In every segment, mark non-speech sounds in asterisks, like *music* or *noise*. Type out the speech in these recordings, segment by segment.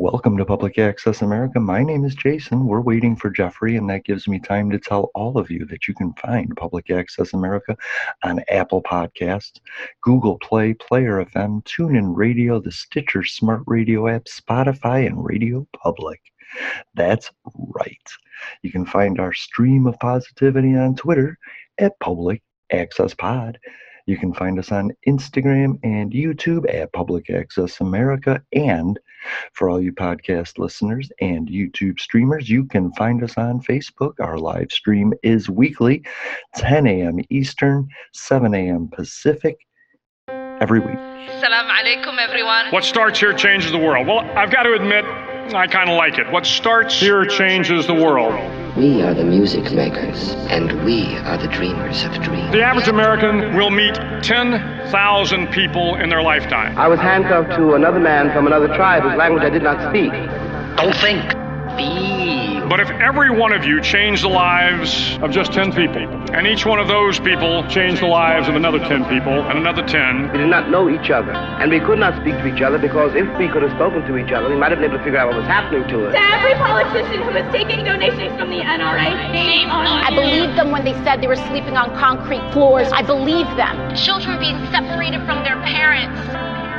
Welcome to Public Access America. My name is Jason. We're waiting for Jeffrey, and that gives me time to tell all of you that you can find Public Access America on Apple Podcasts, Google Play, Player FM, TuneIn Radio, the Stitcher Smart Radio app, Spotify, and Radio Public. That's right. You can find our stream of positivity on Twitter at Public Access Pod. You can find us on Instagram and YouTube at Public Access America. And for all you podcast listeners and YouTube streamers, you can find us on Facebook. Our live stream is weekly, 10 a.m. Eastern, 7 a.m. Pacific, every week. Salam alaikum, everyone. What starts here changes the world. Well, I've got to admit, I kind of like it. What starts here changes the world. We are the music makers, and we are the dreamers of dreams. The average American will meet 10,000 people in their lifetime. I was handcuffed to another man from another tribe whose language I did not speak. Don't think, feel. But if every one of you changed the lives of just 10 people, and each one of those people changed the lives of another 10 people, and another 10, We did not know each other, and we could not speak to each other because if we could have spoken to each other, we might have been able to figure out what was happening to us. To every politician who is taking donations from the NRA, shame on I you. believed them when they said they were sleeping on concrete floors. I believed them. children being separated from their parents.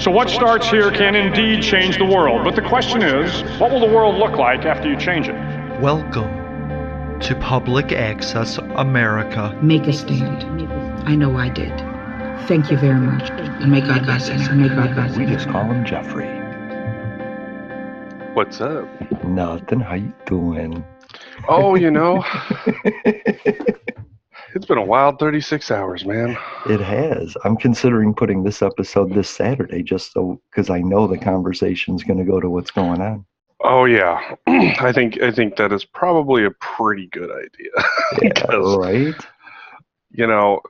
So what starts here can indeed change the world. But the question is, what will the world look like after you change it? Welcome to Public Access America. Make a stand. I know I did. Thank you very much. And may God bless us. And may God bless us. We just call him Jeffrey. What's up? Nothing. How you doing? Oh, you know, *laughs* it's been a wild 36 hours, man. It has. I'm considering putting this episode this Saturday just so because I know the conversation's going to go to what's going on. Oh yeah, *clears throat* I think I think that is probably a pretty good idea. *laughs* Yeah, right? you know,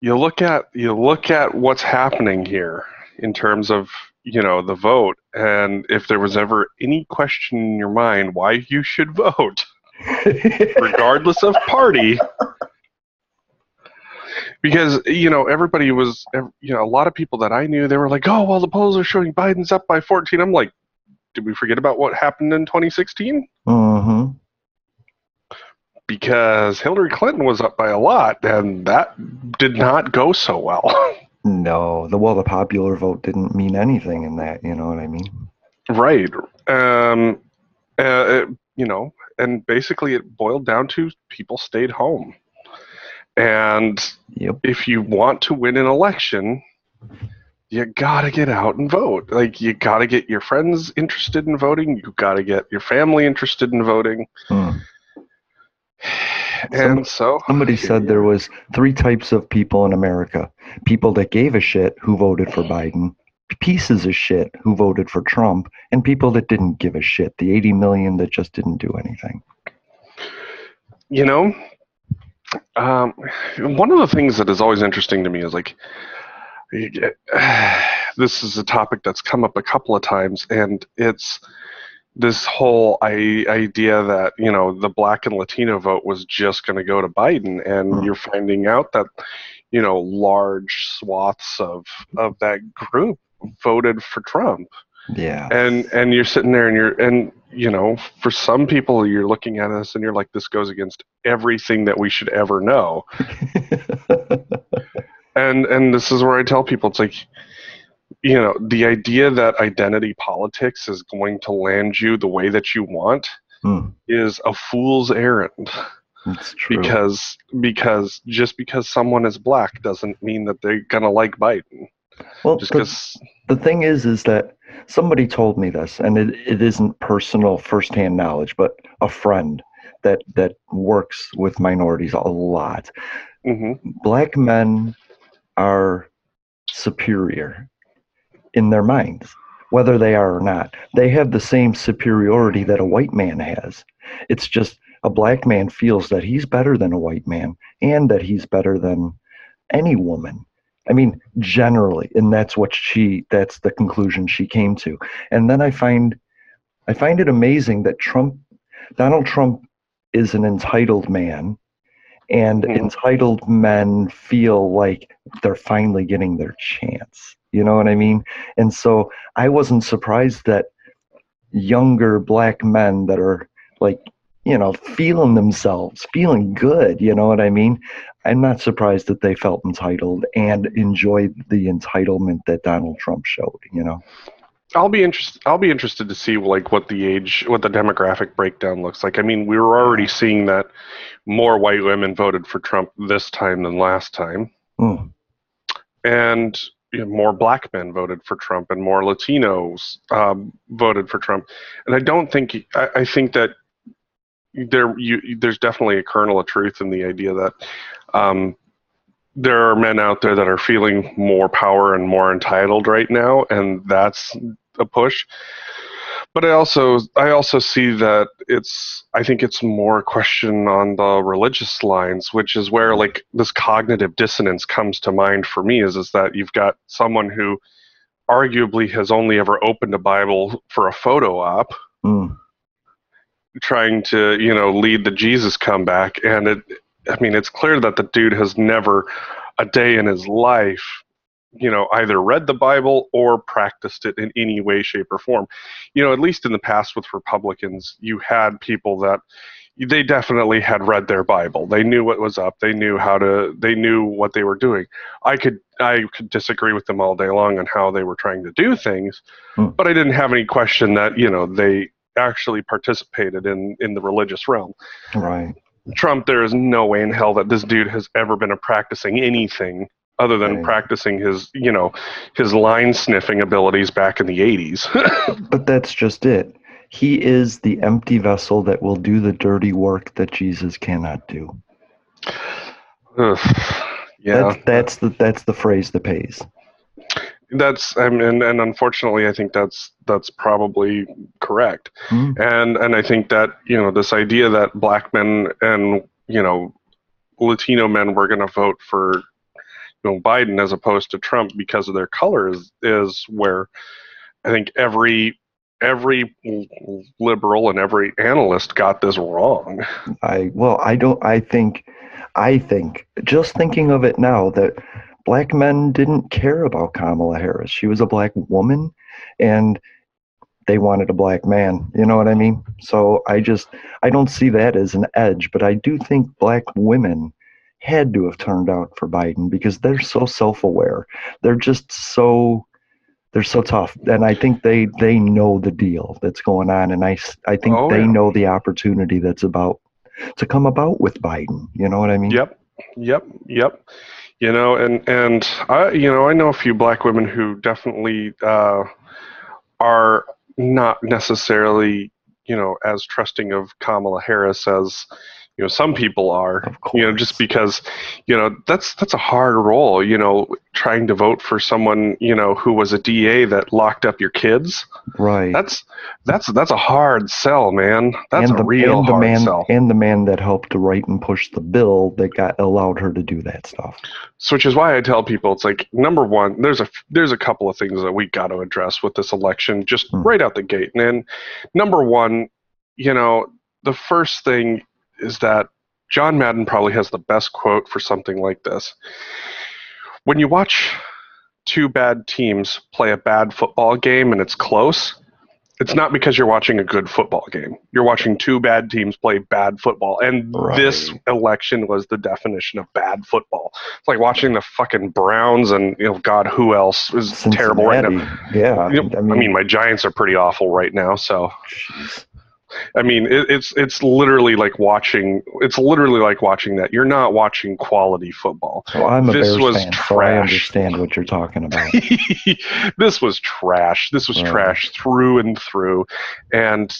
you look at you look at what's happening here in terms of you know the vote, and if there was ever any question in your mind why you should *laughs* vote, regardless of party. Because you know everybody was, you know, a lot of people that I knew, they were like, "Oh, well, the polls are showing Biden's up by 14." I'm like, "Did we forget about what happened in 2016?" Mm-hmm. Because Hillary Clinton was up by a lot, and that did not go so well. No, the well, the popular vote didn't mean anything in that. You know what I mean? Right. Um, uh, you know, and basically it boiled down to people stayed home. And Yep. if you want to win an election, you gotta get out and vote. Like you gotta get your friends interested in voting. You gotta get your family interested in voting. Hmm. *sighs* And so Somebody said there was three types of people in America: people that gave a shit who voted for Biden, pieces of shit who voted for Trump, and people that didn't give a shit. The 80 million that just didn't do anything. you know, um, one of the things that is always interesting to me is like, *sighs* this is a topic that's come up a couple of times, and it's this whole idea that you know the black and Latino vote was just going to go to Biden, and you're finding out that you know large swaths of of that group voted for Trump Yeah. and and you're sitting there and you're and you know for some people you're looking at us and you're like this goes against everything that we should ever know *laughs* and and this is where i tell people it's like you know, the idea that identity politics is going to land you the way that you want Hmm. is a fool's errand. It's true. Because because just because someone is black doesn't mean that they're gonna like Biden. Well, Just the, because the thing is, is that somebody told me this, and it, it isn't personal firsthand knowledge, but a friend that that works with minorities a lot. hmm Black men are superior in their minds, whether they are or not. They have the same superiority that a white man has. It's just a black man feels that he's better than a white man and that he's better than any woman. I mean, generally, and that's what she that's the conclusion she came to. And then I find I find it amazing that Trump Donald Trump is an entitled man and Mhm. entitled men feel like they're finally getting their chance. You know what I mean? And so I wasn't surprised that younger black men that are like, you know, feeling themselves, feeling good, you know what I mean? I'm not surprised that they felt entitled and enjoyed the entitlement that Donald Trump showed, you know. I'll be interested. I'll be interested to see like what the age, what the demographic breakdown looks like. I mean, we were already seeing that more white women voted for Trump this time than last time, Mm. and you know, more black men voted for Trump, and more Latinos um, voted for Trump. And I don't think I, I think that there you, there's definitely a kernel of truth in the idea that um, there are men out there that are feeling more power and more entitled right now, and that's a push. But I also I also see that it's I think it's more a question on the religious lines, which is where like this cognitive dissonance comes to mind for me is is that you've got someone who arguably has only ever opened a Bible for a photo op, Mm. Trying to you know lead the Jesus comeback, and it I mean it's clear that the dude has never a day in his life you know either read the bible or practiced it in any way shape or form. You know at least in the past with republicans you had people that they definitely had read their bible. They knew what was up. They knew how to they knew what they were doing. I could i could disagree with them all day long on how they were trying to do things Hmm. but i didn't have any question that you know they actually participated in in the religious realm Right. Trump, there is no way in hell that this dude has ever been a practicing anything other than Right. practicing his, you know, his line sniffing abilities back in the 80s. *laughs* But that's just it. He is the empty vessel that will do the dirty work that Jesus cannot do. Ugh. yeah, That's that's the that's the phrase that pays. That's I mean, and unfortunately, I think that's that's probably correct. Mm. And and I think that you know this idea that black men and you know Latino men were going to vote for you know Biden as opposed to Trump because of their color is is where I think every every liberal and every analyst got this wrong. I well, I don't. I think, I think, just thinking of it now, that black men didn't care about Kamala Harris. She was a black woman, and they wanted a black man. You know what I mean? So I just, I don't see that as an edge, but I do think black women had to have turned out for Biden because they're so self-aware. They're just so they're so tough and i think they they know the deal that's going on and I I think Oh, they yeah. know the opportunity that's about to come about with biden you know what i mean Yep, yep, yep. You know, and and I, you know, I know a few black women who definitely uh, are not necessarily, you know, as trusting of Kamala Harris as you know some people are. Of You know, just because, you know, that's that's a hard role. You know, trying to vote for someone you know who was a DA that locked up your kids. right That's that's that's a hard sell, man. That's and a the, real and the hard man sell. and the man that helped to write and push the bill that got allowed her to do that stuff So, which is why I tell people it's like number one, there's a there's a couple of things that we got to address with this election just Mm. right out the gate. And then, number one, you know, the first thing is that John Madden probably has the best quote for something like this. When you watch two bad teams play a bad football game and it's close, it's not because you're watching a good football game. You're watching two bad teams play bad football. And Right. this election was the definition of bad football. It's like watching the fucking Browns and, you know, God, who else is terrible right now. Yeah, You know, I mean, my Giants are pretty awful right now. So, I mean, it, it's it's literally like watching. It's literally like watching that. You're not watching quality football. well, I'm a this Bears was fan, so I trash. understand what you're talking about. *laughs* this was trash. This was Right. trash through and through. And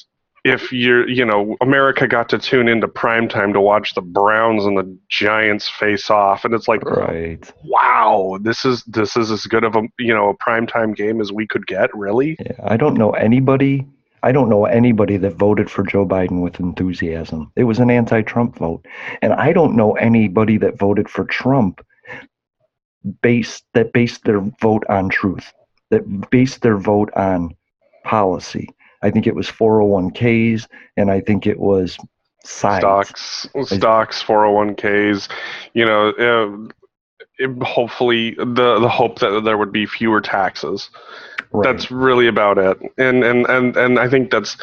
if you're, you know, America got to tune into primetime to watch the Browns and the Giants face off, and it's like, right. wow, this is this is as good of a you know a primetime game as we could get. Really? Yeah, I don't know anybody. I don't know anybody that voted for Joe Biden with enthusiasm. It was an anti-Trump vote, and I don't know anybody that voted for Trump based that based their vote on truth, that based their vote on policy. I think it was 401ks, and I think it was. Stocks, stocks, 401ks. You know, uh, hopefully the the hope that there would be fewer taxes. That's really about it. And and and and I think that's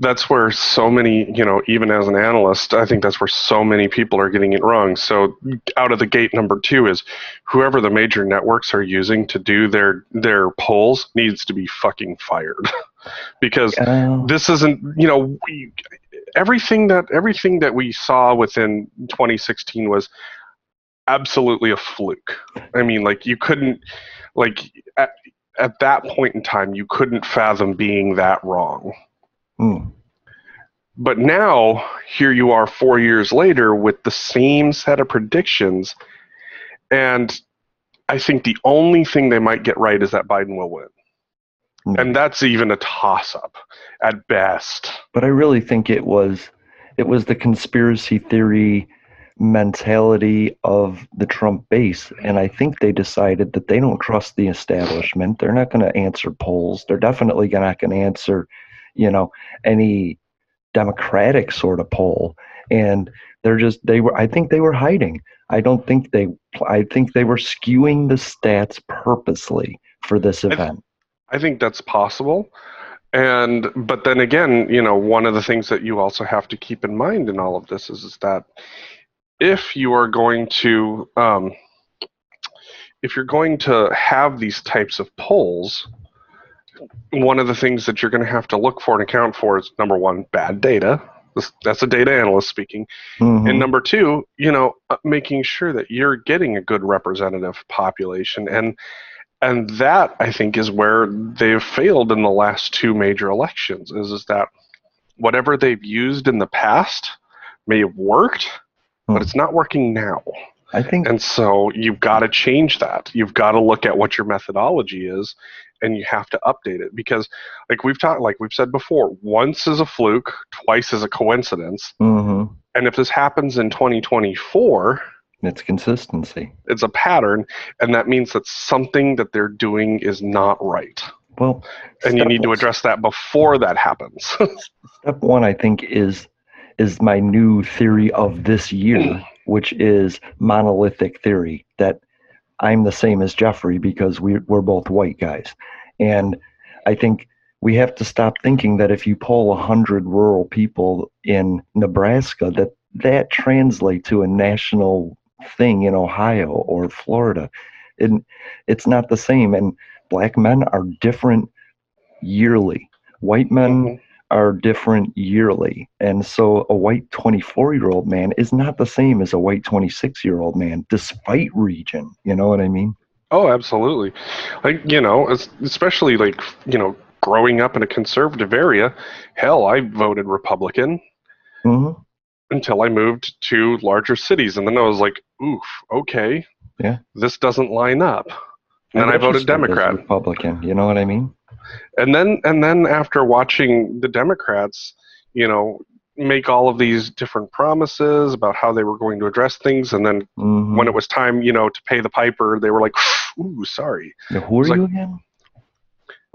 that's where so many, you know, even as an analyst, I think that's where so many people are getting it wrong. So out of the gate number 2 is whoever the major networks are using to do their their polls needs to be fucking fired. *laughs* because this isn't, you know, we, everything that everything that we saw within 2016 was absolutely a fluke. I mean, like you couldn't, like at, at that point in time, you couldn't fathom being that wrong. Hmm. But now, here you are four years later with the same set of predictions, and I think the only thing they might get right is that Biden will win. And that's even a toss up at best. but I really think it was it was the conspiracy theory mentality of the Trump base and I think they decided that they don't trust the establishment. They're not going to answer polls. They're definitely not going to answer, you know, any democratic sort of poll and they're just they were I think they were hiding. I don't think they I think they were skewing the stats purposely for this event. I think that's possible. And but then again, you know, one of the things that you also have to keep in mind in all of this is, is that if you are going to um, if you're going to have these types of polls, one of the things that you're going to have to look for and account for is number one, bad data. That's a data analyst speaking. Mhm. And number two, you know, uh, making sure that you're getting a good representative population, and and that I think is where they've failed in the last two major elections. Is is that whatever they've used in the past may have worked, but it's not working now. I think And so you've got to change that. You've got to look at what your methodology is and you have to update it because like we've talked like we've said before, once is a fluke, twice is a coincidence. Mhm. And if this happens in 2024, It's consistency. it's a pattern and that means that something that they're doing is not right. Well, And you need to address that before that happens. *laughs* Step one, I think, is is my new theory of this year, hmm. which is monolithic theory. That I'm the same as Jeffrey because we we're both white guys, and I think we have to stop thinking that if you poll a hundred rural people in Nebraska, that that translates to a national thing in Ohio or Florida. And it's not the same. And black men are different yearly. White men mm-hmm. Are different yearly. And so a white 24 year old man is not the same as a white 26 year old man, despite region. You know what I mean? Oh, absolutely. Like, you know, especially like, you know, growing up in a conservative area, hell, I voted Republican hmm until I moved to larger cities. And then I was like, oof, okay, Yeah. this doesn't line up. And then I voted Democrat. Republican. You know what I mean? And then and then after watching the Democrats, you know, make all of these different promises about how they were going to address things, and then Mhm. when it was time, you know, to pay the piper, they were like, "Ooh, sorry." Now, who are It's like- you again?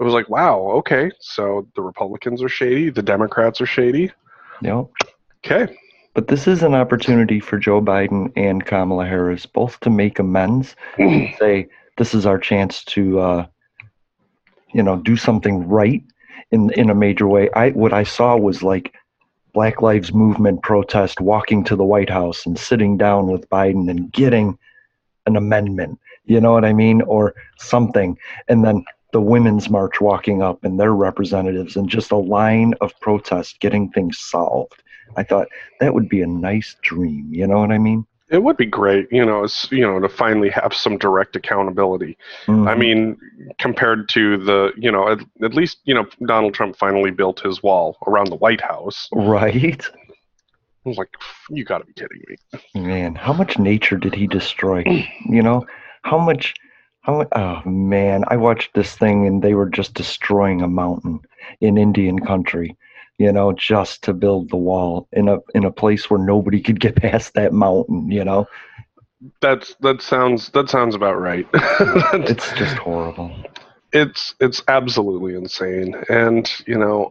It was like, "Wow, okay, so the Republicans are shady, the Democrats are shady." Yep. Okay, But this is an opportunity for Joe Biden and Kamala Harris both to make amends and *clears throat* say this is our chance to, uh, you know, do something right in in a major way. I what I saw was like Black Lives Movement protest walking to the White House and sitting down with Biden and getting an amendment. You know what I mean, or something, and then the women's march walking up and their representatives and just a line of protest getting things solved. I thought that would be a nice dream. You know what I mean? It would be great, you know, you know, to finally have some direct accountability. Mm-hmm. I mean, compared to the, you know, at, at least, you know, Donald Trump finally built his wall around the White House. Right. I was like, you got to be kidding me. Man, how much nature did he destroy? *clears throat* you know, how much how mu- oh man, I watched this thing and they were just destroying a mountain in Indian country, you know, just to build the wall in a in a place where nobody could get *laughs* past that mountain, you know. That's that sounds that sounds about right. *laughs* It's just horrible. it's it's absolutely insane and you know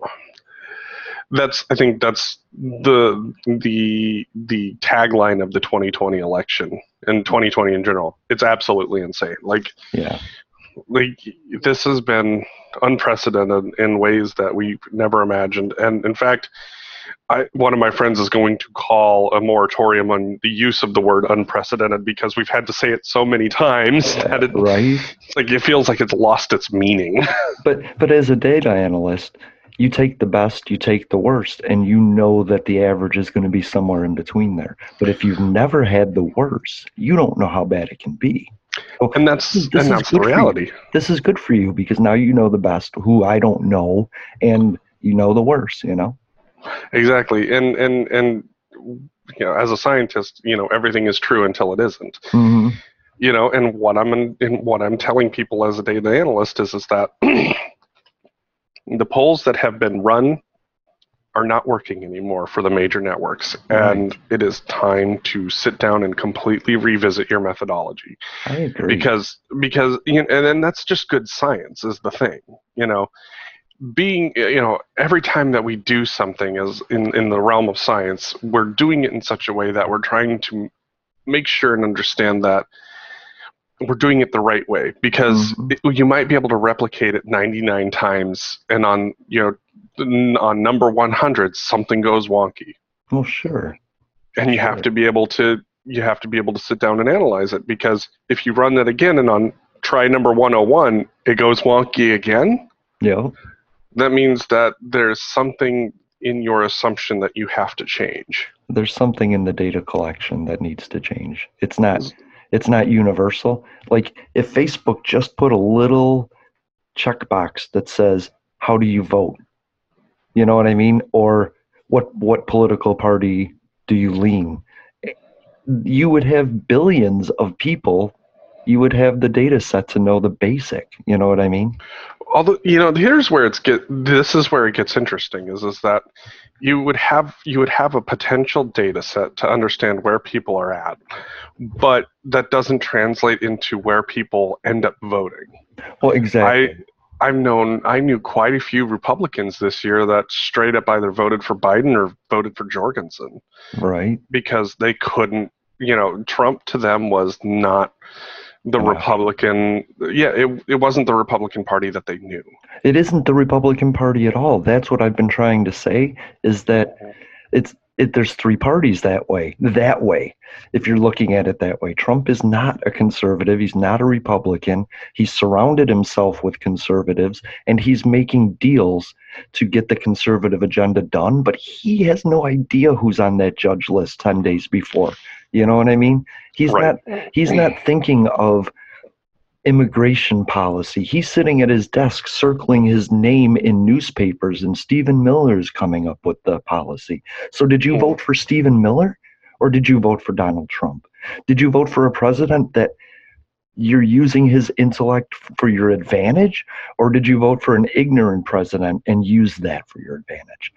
that's i think that's the the the tagline of the 2020 election and 2020 in general it's absolutely insane like Yeah. Like this has been unprecedented in ways that we've never imagined and in fact I, one of my friends is going to call a moratorium on the use of the word unprecedented because we've had to say it so many times that it, Right? like it feels like it's lost its meaning. *laughs* But but as a data analyst, you take the best, you take the worst, and you know that the average is going to be somewhere in between there. But if you've never had the worst, you don't know how bad it can be. And that's this and that's the good for you. reality. This is good for you because now you know the best, who I don't know, and you know the worst. You know. Exactly. And and and you know, as a scientist, you know, everything is true until it isn't. hmm You know, and what I'm in, in what I'm telling people as a data analyst is is that *clears throat* the polls that have been run are not working anymore for the major networks. And it is time to sit down and completely revisit your methodology. I agree. because because you know, and then that's just good science is the thing you know. Being you know every time that we do something as in in the realm of science we're doing it in such a way that we're trying to make sure and understand that we're doing it the right way. Because mm-hmm. it, you might be able to replicate it 99 times and on you know on number 100 something goes wonky well, sure. and you have to be able to you have to be able to sit down and analyze it because if you run that again and on try number 101 it goes wonky again Yeah. that means that there's something in your assumption that you have to change There's something in the data collection that needs to change. It's not. It's not universal. Like if Facebook just put a little checkbox that says, "How do you vote?" You know what I mean? Or what what political party do you lean? You would have billions of people. You would have the data set to know the basic. You know what I mean? although you know here's where it's get this is where it gets interesting is is that you would have you would have a potential data set to understand where people are at but that doesn't translate into where people end up voting Well, exactly. I've known I knew quite a few Republicans this year that straight up either voted for Biden or voted for Jorgensen right. because they couldn't you know Trump to them was not the. Republican yeah it it wasn't the Republican Party that they knew It isn't the Republican Party at all. That's what I've been trying to say is that mm-hmm. it's it, there's three parties that way. That way, if you're looking at it that way, Trump is not a conservative. He's not a Republican. He's surrounded himself with conservatives, and he's making deals to get the conservative agenda done. But he has no idea who's on that judge list ten days before. You know what I mean? He's Right. not. He's not thinking of immigration policy. He's sitting at his desk circling his name in newspapers, and Stephen Miller is coming up with the policy. So, did you hmm. vote for Stephen Miller or did you vote for Donald Trump? Did you vote for a president that you're using his intellect for your advantage, or did you vote for an ignorant president and use that for your advantage?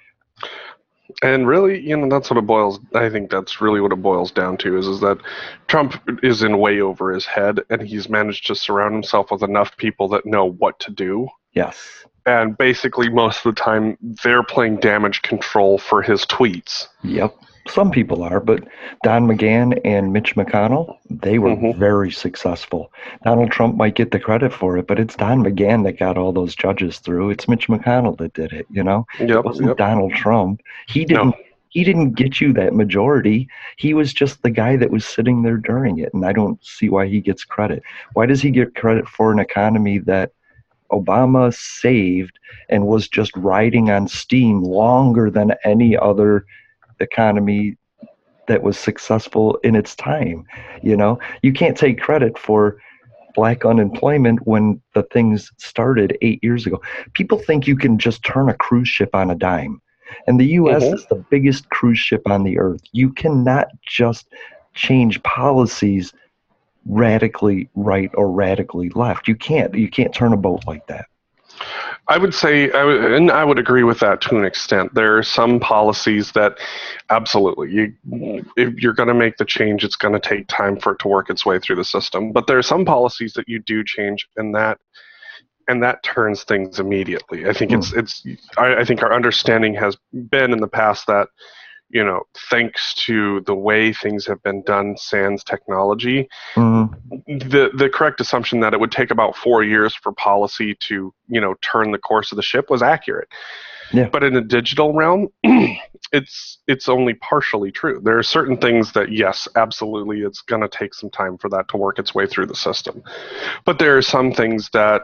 And really, you know, that's what it boils. I think that's really what it boils down to is is that Trump is in way over his head, and he's managed to surround himself with enough people that know what to do. Yes. and basically most of the time they're playing damage control for his tweets. Yep. Some people are, but Don McGahn and Mitch McConnell, they were Mhm. very successful. Donald Trump might get the credit for it, but it's Don McGahn that got all those judges through. It's Mitch McConnell that did it, you know? Yep, it wasn't yep. Donald Trump. He didn't he didn't get you that majority. He was just the guy that was sitting there during it, and I don't see why he gets credit. Why does he get credit for an economy that Obama saved and was just riding on steam longer than any other economy that was successful in its time. You know, you can't take credit for black unemployment when the things started eight years ago. People think you can just turn a cruise ship on a dime. And the US Mhm. is the biggest cruise ship on the earth. You cannot just change policies radically right or radically left. You can't. You can't turn a boat like that. I would say, I would, and I would agree with that to an extent. There are some policies that, absolutely, you, if you're going to make the change, it's going to take time for it to work its way through the system. But there are some policies that you do change, and that, and that turns things immediately. I think it's, hmm. it's. I, I think our understanding has been in the past that, you know, thanks to the way things have been done, sans technology, Mhm. the the correct assumption that it would take about four years for policy to you know turn the course of the ship was accurate. Yeah. But in a digital realm, *clears throat* it's it's only partially true. There are certain things that yes, absolutely, it's going to take some time for that to work its way through the system. But there are some things that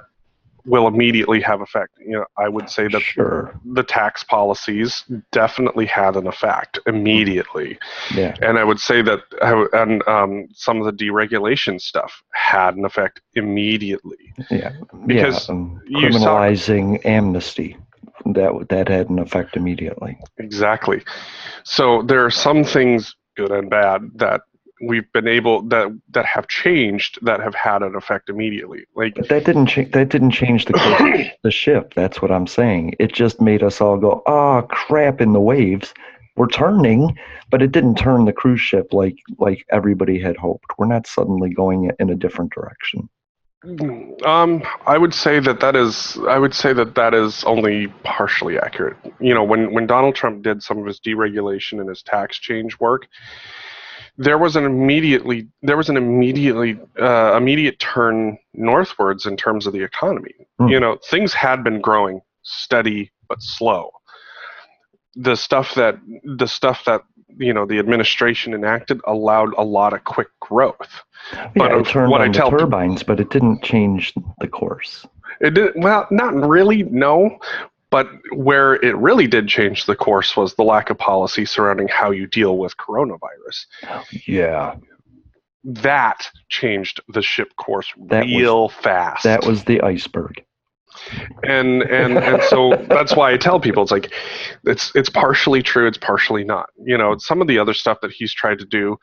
will immediately have effect. You know, I would say that Sure. the tax policies definitely had an effect immediately. Yeah. And I would say that, and um, some of the deregulation stuff had an effect immediately. Yeah. Because yeah. Um, you saw- criminalizing amnesty. That that had an effect immediately. Exactly. So there are some things, good and bad, that we've been able that that have changed that have had an effect immediately. Like But that didn't change. That didn't change the course the ship. That's what I'm saying. It just made us all go, "Ah, crap!" In the waves, we're turning, but it didn't turn the cruise ship like like everybody had hoped. We're not suddenly going in a different direction. Um, I would say that that is. I would say that that is only partially accurate. You know, when when Donald Trump did some of his deregulation and his tax change work, there was an immediately there was an immediately uh, immediate turn northwards in terms of the economy. Hmm. You know, things had been growing steady but slow. The stuff that the stuff that you know the administration enacted allowed a lot of quick growth. But yeah, it turned what on I the tell pe- turbines, but it didn't change the course. It did well, not really, no. But where it really did change the course was the lack of policy surrounding how you deal with coronavirus. Yeah, That changed the ship course That was- real fast. that was the iceberg. and and and so *laughs* that's why I tell people it's like it's it's partially true, it's partially not. You know, some of the other stuff that he's tried to do,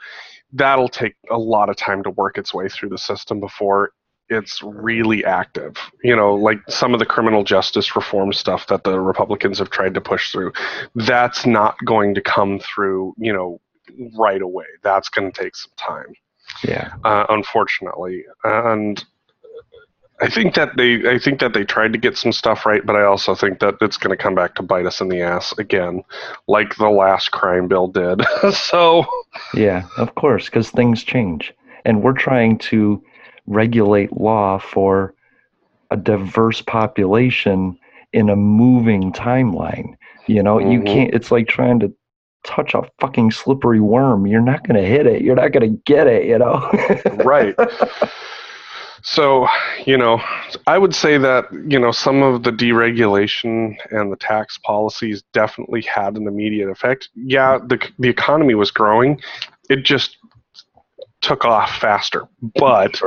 that'll take a lot of time to work its way through the system before it's really active. You know, like some of the criminal justice reform stuff that the Republicans have tried to push through, that's not going to come through, you know, right away. That's going to take some time Yeah, uh, unfortunately. And I think that they, I think that they tried to get some stuff right, but I also think that it's going to come back to bite us in the ass again, like the last crime bill did. *laughs* so, yeah, of course, because things change, and we're trying to regulate law for a diverse population in a moving timeline. You know, you Mhm. can't. It's like trying to touch a fucking slippery worm. You're not going to hit it. You're not going to get it. You know. *laughs* right. So, you know, I would say that, you know, some of the deregulation and the tax policies definitely had an immediate effect. Yeah, the, the economy was growing. It just took off faster. *laughs* But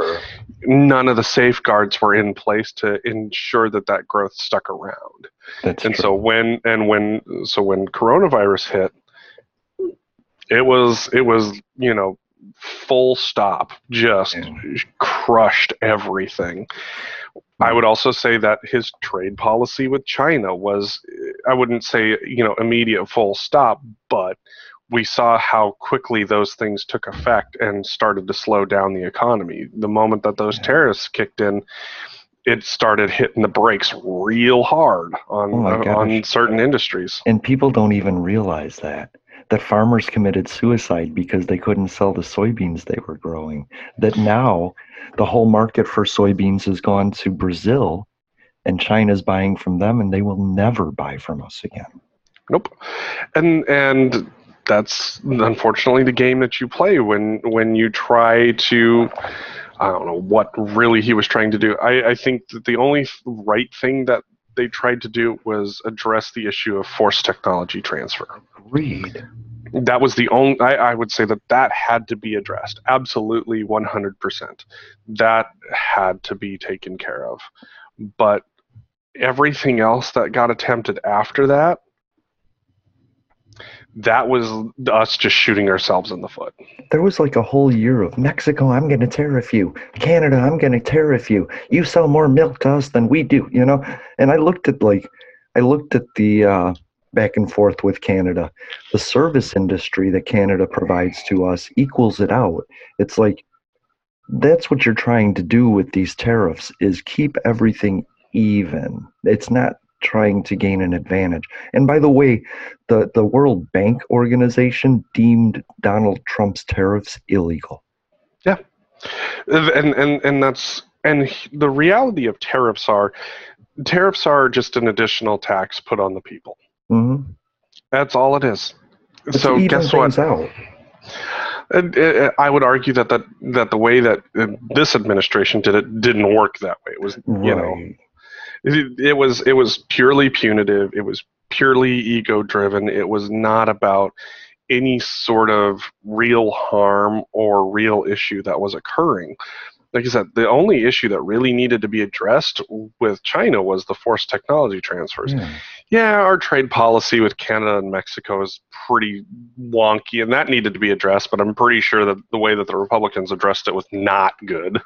none of the safeguards were in place to ensure that that growth stuck around. That's and true. so when and when so when coronavirus hit, it was it was you know full stop, just crushed everything. I hmm. would also say that his trade policy with China was, I wouldn't say, you know, immediate full stop, but we saw how quickly those things took effect and started to slow down the economy. The moment that those tariffs kicked in, it started hitting the brakes real hard on Oh on certain industries. And people don't even realize that. That farmers committed suicide because they couldn't sell the soybeans they were growing. That now the whole market for soybeans has gone to Brazil and China's buying from them and they will never buy from us again. Nope. And and that's unfortunately the game that you play when when you try to I don't know what really he was trying to do. I, I think that the only right thing that they tried to do was address the issue of forced technology transfer. Agreed. That was the only. I, I would say that that had to be addressed. Absolutely, one hundred percent. That had to be taken care of. But everything else that got attempted after that, that was us just shooting ourselves in the foot. There was like a whole year of Mexico, I'm going to tariff you. Canada, I'm going to tariff you. You sell more milk to us than we do, you know? And I looked at like, I looked at the uh, back and forth with Canada. The service industry that Canada provides to us equals it out. It's like, that's what you're trying to do with these tariffs is keep everything even. It's not trying to gain an advantage. And by the way, the, the World Bank organization deemed Donald Trump's tariffs illegal. Yeah, and and and that's and the reality of tariffs are tariffs are just an additional tax put on the people. Mm-hmm. That's all it is. But so guess what? Out. Uh, I would argue that, that that the way that uh, this administration did it didn't work that way. It was you know Right. It, it was it was purely punitive. It was purely ego driven. It was not about any sort of real harm or real issue that was occurring. Like I said, the only issue that really needed to be addressed with China was the forced technology transfers. Yeah. Yeah, our trade policy with Canada and Mexico is pretty wonky, and that needed to be addressed. But I'm pretty sure that the way that the Republicans addressed it was not good.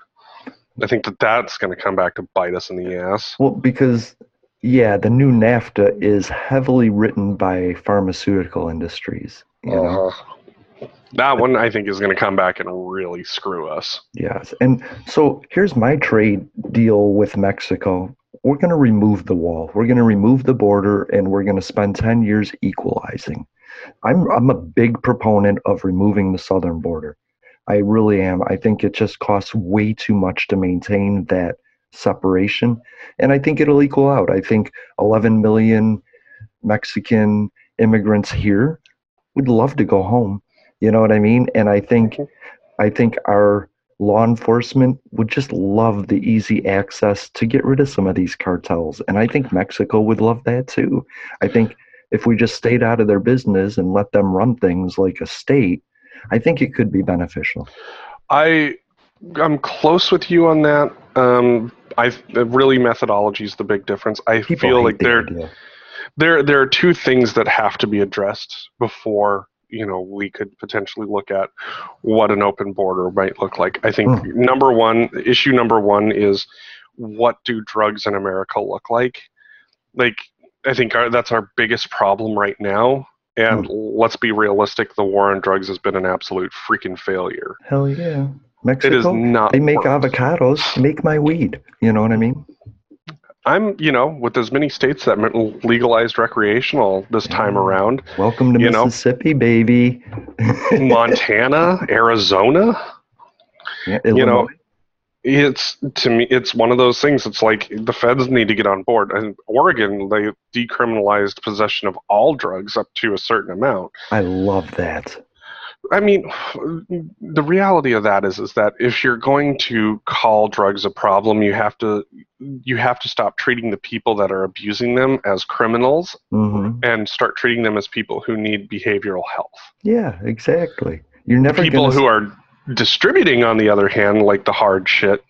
I think that that's going to come back to bite us in the ass. Well, because yeah, the new NAFTA is heavily written by pharmaceutical industries. You know, Uh-huh. That one I think is going to come back and really screw us. yes. And so here's my trade deal with Mexico. We're going to remove the wall. We're going to remove the border, and we're going to spend ten years equalizing. I'm I'm a big proponent of removing the southern border. I really am. I think it just costs way too much to maintain that separation, and I think it'll equal out. I think 11 million Mexican immigrants here would love to go home. You know what I mean? And I think I think our law enforcement would just love the easy access to get rid of some of these cartels. And I think Mexico would love that too. I think if we just stayed out of their business and let them run things like a state, I think it could be beneficial. I I'm close with you on that. Um, I really methodology is the big difference. I People feel like the there idea. there there are two things that have to be addressed before you know we could potentially look at what an open border might look like. I think Hmm. number one issue number one is what do drugs in America look like? Like I think our, that's our biggest problem right now. And hmm. let's be realistic, the war on drugs has been an absolute freaking failure. Hell yeah. Mexico, is not. they make worked. avocados, make my weed. You know what I mean? I'm, you know, with as many states that legalized recreational this time around, Welcome to You know? Mississippi, baby. *laughs* Montana, Arizona, Yeah, you know. It's to me, it's one of those things. It's like the feds need to get on board. And Oregon, they decriminalized possession of all drugs up to a certain amount. I love that. I mean, the reality of that is is that if you're going to call drugs a problem, you have to you have to stop treating the people that are abusing them as criminals hmm and start treating them as people who need behavioral health. Yeah, exactly. You're never people gonna who are distributing, on the other hand, like the hard shit,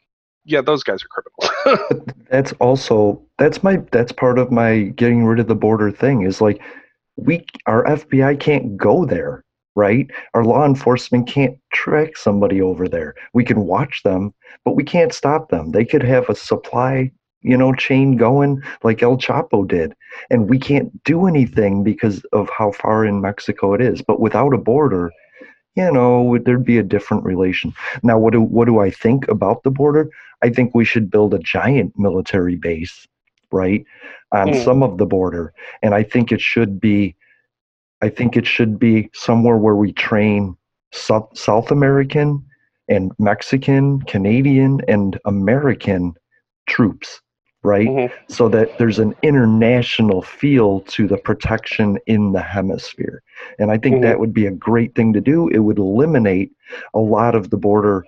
yeah, those guys are criminals. *laughs* that's also that's my that's part of my getting rid of the border thing is like we our FBI can't go there, right? Our law enforcement can't track somebody over there. We can watch them, but we can't stop them. They could have a supply, you know, chain going like El Chapo did, and we can't do anything because of how far in Mexico it is. But without a border, you know, there'd be a different relation. Now, what do what do I think about the border? I think we should build a giant military base, right, on Mm. some of the border, and I think it should be, I think it should be somewhere where we train South, South American and Mexican, Canadian, and American troops, right? Mhm. So that there's an international feel to the protection in the hemisphere. And I think Mhm. that would be a great thing to do. It would eliminate a lot of the border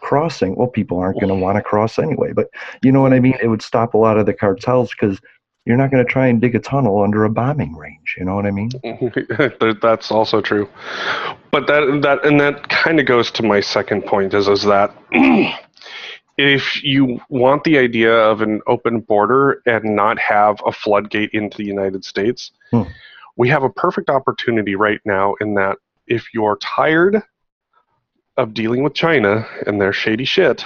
crossing. Well, people aren't going to want to cross anyway, but you know what I mean? It would stop a lot of the cartels because you're not going to try and dig a tunnel under a bombing range. You know what I mean? *laughs* That's also true. But that that and that kind of goes to my second point is is that *clears throat* if you want the idea of an open border and not have a floodgate into the United States, Hmm. we have a perfect opportunity right now in that if you're tired of dealing with China and their shady shit,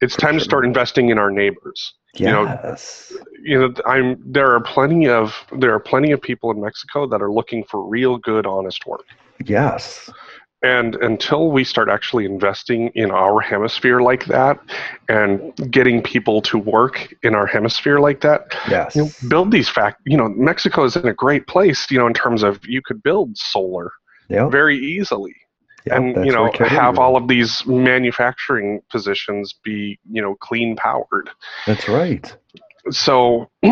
it's time to start investing in our neighbors. You know, Yes. you know i'm there are plenty of there are plenty of people in mexico that are looking for real good honest work Yes. And until we start actually investing in our hemisphere like that and getting people to work in our hemisphere like that Yes. you know, build these fact you know mexico is in a great place you know in terms of you could build solar Yep. very easily Yep, and you know have all of these manufacturing positions be you know clean powered That's right. so *clears throat*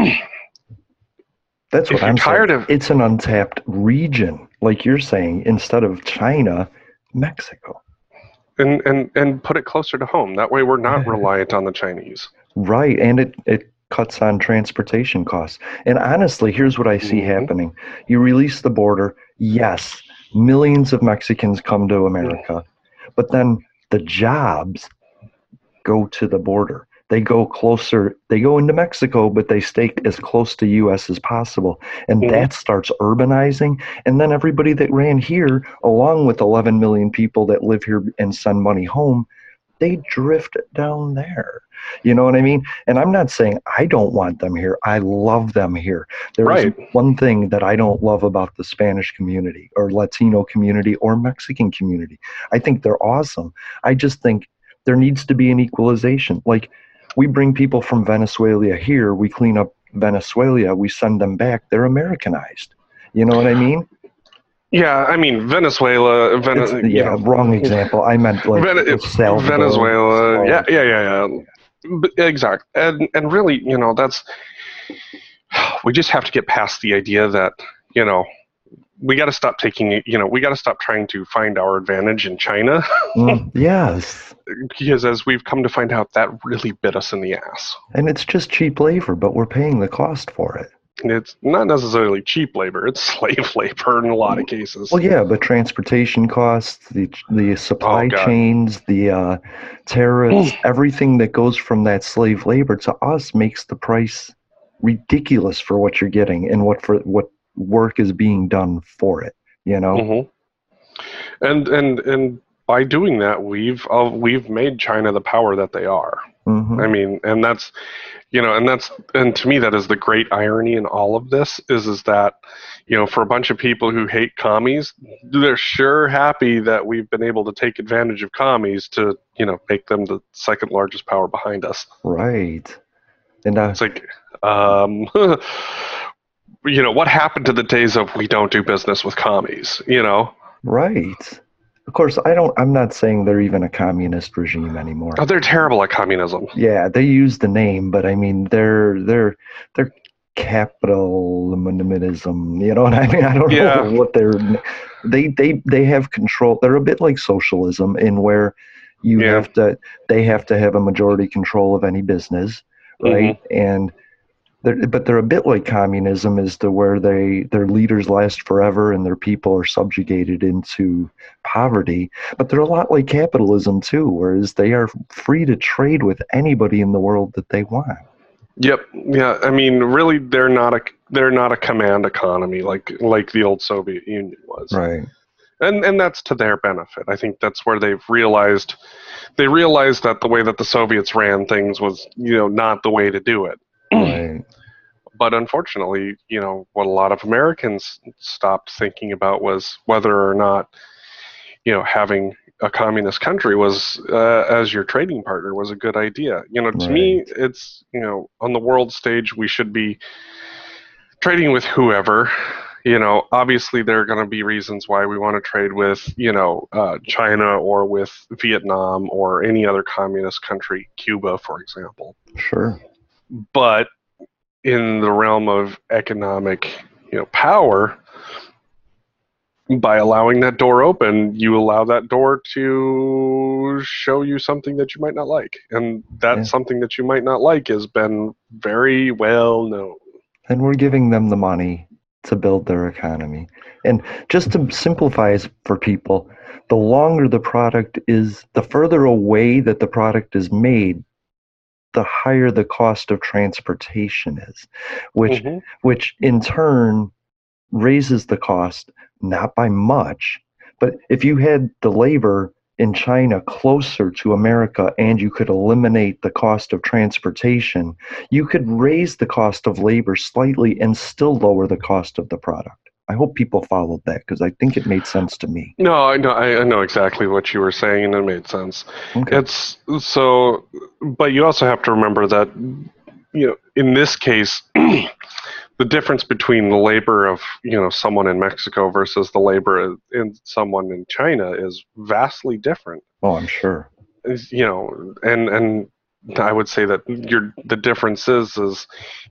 That's what I'm tired saying. of- it's an untapped region, like you're saying, instead of China, Mexico. and and and put it closer to home. That way, we're not *laughs* reliant on the Chinese. Right, and it it cuts on transportation costs. And honestly, here's what I see Mhm. happening: you release the border, yes, millions of Mexicans come to America, but then the jobs go to the border. They go closer. They go into Mexico, but they stay as close to U.S. as possible, and Mhm. that starts urbanizing. And then everybody that ran here, along with 11 million people that live here and send money home, they drift down there. You know what I mean? And I'm not saying I don't want them here. I love them here. There's Right. one thing that I don't love about the Spanish community or Latino community or Mexican community. I think they're awesome. I just think there needs to be an equalization. Like we bring people from Venezuela here, we clean up Venezuela, we send them back, they're Americanized. You know what I mean? Yeah, I mean Venezuela. Vene- It's- you yeah, know, wrong example. I meant like Salvador, Venezuela. Yeah, yeah, yeah, yeah. But, exactly. And and really, you know, that's we just have to get past the idea that you know we got to stop taking. You know, we got to stop trying to find our advantage in China Mm, *laughs* yes. Because as we've come to find out, that really bit us in the ass. And it's just cheap labor, but we're paying the cost for it. It's not necessarily cheap labor; it's *laughs* slave labor in a lot of cases. Well, yeah, but transportation costs, the the supply Oh, chains, the uh, tariffs, everything that goes from that slave labor to us makes the price ridiculous for what you're getting and what for what work is being done for it. You know, hmm And and and by doing that, we've uh, we've made China the power that they are. Mhm. I mean, and that's you know, and that's and to me that is the great irony in all of this is is that you know for a bunch of people who hate commies, they're sure happy that we've been able to take advantage of commies to you know make them the second largest power behind us. right? And uh, It's like, um, *laughs* you know, what happened to the days of we don't do business with commies? You know, right. Of course, I don't. I'm not saying they're even a communist regime anymore. oh, they're terrible at communism. Yeah, they use the name, but I mean, they're they're they're capitalism. You know what I mean? I don't Yeah. know what they're. They they they have control. They're a bit like socialism in where you Yeah. have to. They have to have a majority control of any business, right? Mm-hmm. And. They're, but they're a bit like communism, as to where they their leaders last forever and their people are subjugated into poverty. But they're a lot like capitalism too, whereas they are free to trade with anybody in the world that they want. Yep. Yeah. I mean, really, they're not a they're not a command economy like like the old Soviet Union was. Right. And and that's to their benefit. I think that's where they've realized they realized that the way that the Soviets ran things was you know not the way to do it. Right. *clears throat* But unfortunately, you know what a lot of Americans stopped thinking about was whether or not you know, having a communist country was uh, as your trading partner was a good idea. You know, to right. me, it's you know, on the world stage, we should be trading with whoever. You know, obviously there are going to be reasons why we want to trade with you know uh, China or with Vietnam or any other communist country, Cuba, for example. Sure. But in the realm of economic, you know, power, by allowing that door open, you allow that door to show you something that you might not like. And that yeah. something that you might not like has been very well known. And we're giving them the money to build their economy. And just to simplify for people, the longer the product is, the further away that the product is made, the higher the cost of transportation is, which mm-hmm. which in turn raises the cost not by much, but if you had the labor in China closer to America and you could eliminate the cost of transportation, you could raise the cost of labor slightly and still lower the cost of the product. I hope people followed that because I think it made sense to me. No, I know, I know exactly what you were saying, and it made sense. Okay. It's so, but you also have to remember that, you know, in this case, *clears throat* the difference between the labor of you know someone in Mexico versus the labor in someone in China is vastly different. Oh, I'm sure. You know, and and I would say that your the difference is is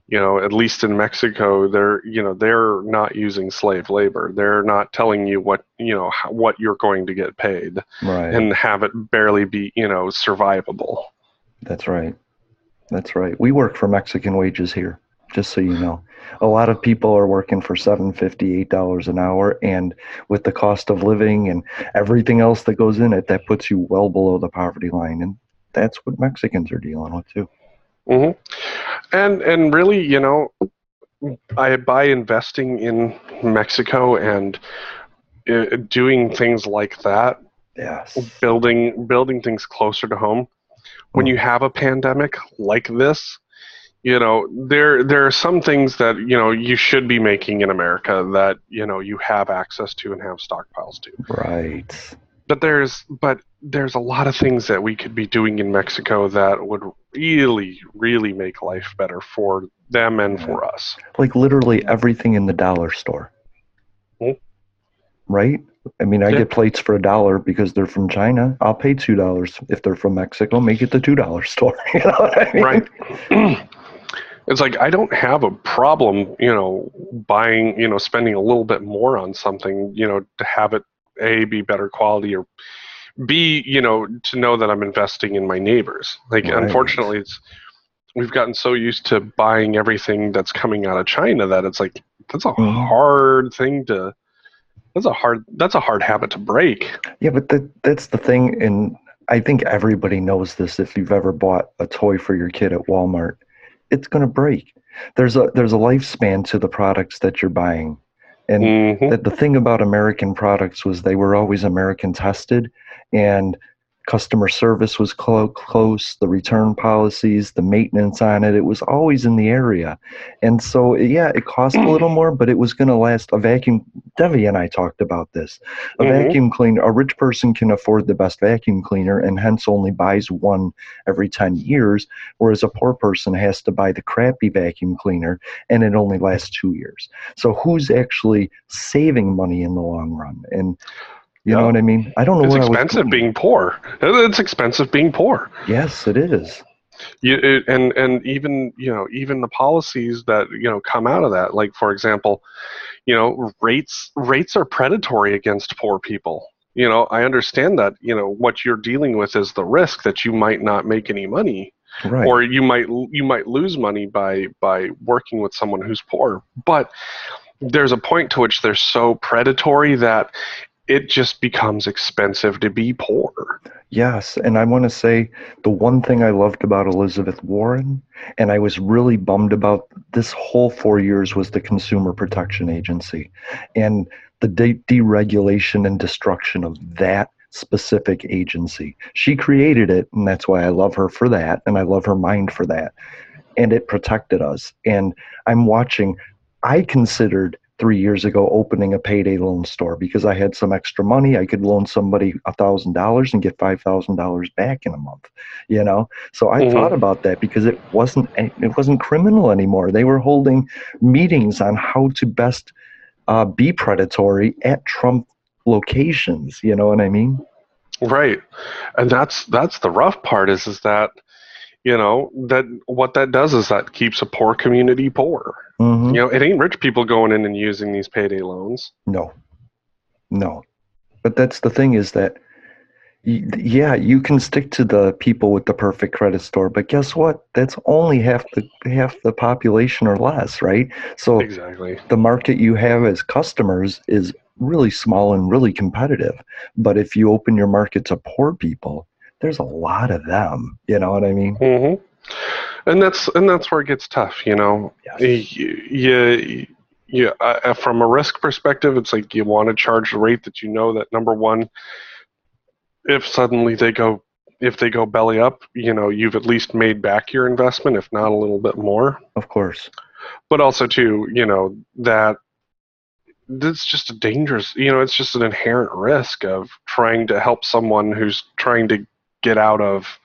you know at least in Mexico they're you know they're not using slave labor. They're not telling you what you know what you're going to get paid, right. and have it barely be you know survivable. That's right. That's right. We work for Mexican wages here just so you know. A lot of people are working for seven fifty, eight dollars an hour, and with the cost of living and everything else that goes in it, that puts you well below the poverty line, and that's what Mexicans are dealing with too. Mm-hmm. And and really, you know, I by investing in Mexico and uh, doing things like that, yes, building building things closer to home. When mm. you have a pandemic like this, you know there there are some things that you know you should be making in America that you know you have access to and have stockpiles to. Right. But there's but there's a lot of things that we could be doing in Mexico that would really really make life better for them and for us. Like literally everything in the dollar store. Mm-hmm. Right? I mean, I yeah. get plates for a dollar because they're from China. I'll pay two dollars if they're from Mexico. Make it the two dollar *laughs* store. You know what I mean? Right. *clears throat* it's like I don't have a problem, you know, buying, you know, spending a little bit more on something, you know, to have it a be better quality or b, you know, to know that I'm investing in my neighbors. Like, right. unfortunately, it's we've gotten so used to buying everything that's coming out of China that it's like that's a mm-hmm. hard thing to. That's a hard. That's a hard habit to break. Yeah, but that that's the thing, and I think everybody knows this. If you've ever bought a toy for your kid at Walmart, it's going to break. There's a there's a lifespan to the products that you're buying, and mm-hmm. the, the thing about American products was they were always American tested, and customer service was clo- close, the return policies, the maintenance on it, it was always in the area. And so, yeah, it cost a little more, but it was going to last. A vacuum, Debbie and I talked about this. A mm-hmm. vacuum cleaner, a rich person can afford the best vacuum cleaner and hence only buys one every 10 years, whereas a poor person has to buy the crappy vacuum cleaner and it only lasts two years. So, who's actually saving money in the long run? And you know what I mean? I don't know. It's expensive being poor. It's expensive being poor. Yes, it is. You, it, and and even you know even the policies that you know come out of that, like for example, you know rates rates are predatory against poor people. You know I understand that you know what you're dealing with is the risk that you might not make any money, right. or you might you might lose money by by working with someone who's poor, but there's a point to which they're so predatory that it just becomes expensive to be poor. Yes, and I want to say the one thing I loved about Elizabeth Warren, and I was really bummed about this whole four years, was the Consumer Protection Agency and the de- deregulation and destruction of that specific agency. She created it, and that's why I love her for that, and I love her mind for that. And it protected us. And I'm watching, I considered three years ago opening a payday loan store because I had some extra money. I could loan somebody a thousand dollars and get five thousand dollars back in a month. You know, so I Mm-hmm. thought about that because it wasn't it wasn't criminal anymore. They were holding meetings on how to best uh, be predatory at Trump locations. You know what I mean? Right, and that's that's the rough part is is that you know that what that does is that keeps a poor community poor. Mhm. You know, it ain't rich people going in and using these payday loans. No, no. But that's the thing is that, yeah, you can stick to the people with the perfect credit score, but guess what? That's only half the half the population or less, right? So Exactly. the market you have as customers is really small and really competitive. But if you open your market to poor people, there's a lot of them. You know what I mean? hmm And that's and that's where it gets tough. You know, Yes. you, you, you uh, from a risk perspective, it's like you want to charge the rate that you know that number one, if suddenly they go if they go belly up, you know, you've at least made back your investment, if not a little bit more. Of course. But also too, you know, that that's just a dangerous you know, it's just an inherent risk of trying to help someone who's trying to get out of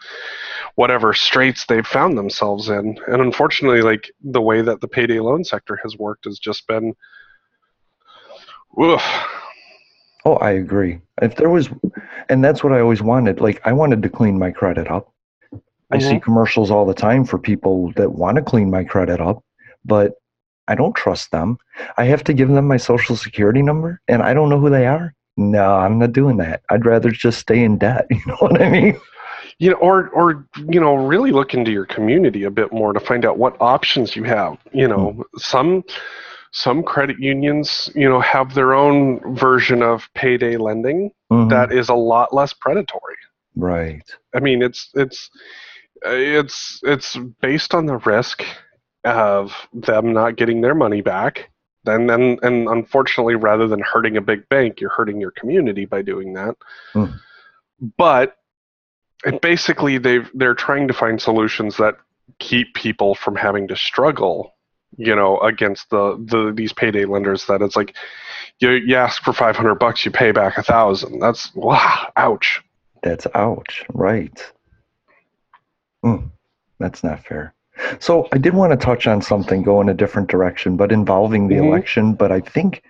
whatever straits they've found themselves in. And unfortunately, like the way that the payday loan sector has worked has just been oof. Oh, I agree. If there was, and that's what I always wanted. Like, I wanted to clean my credit up. I see mm-hmm. commercials all the time for people that want to clean my credit up, but I don't trust them. I have to give them my social security number, and I don't know who they are. No, I'm not doing that. I'd rather just stay in debt. *laughs* You know what I mean? you know, or or you know, really look into your community a bit more to find out what options you have. You know, some some credit unions, you know, have their own version of payday lending Mhm. that is a lot less predatory. Right. I mean, it's it's it's it's based on the risk of them not getting their money back. Then then and unfortunately, rather than hurting a big bank, you're hurting your community by doing that. Mm. But basically they've they're trying to find solutions that keep people from having to struggle you know against the, the these payday lenders that it's like you, you ask for 500 bucks you pay back a thousand that's wow ouch That's ouch. Right. Mm, that's not fair. So I did want to touch on something, go in a different direction, but involving the Mhm. election. But I think,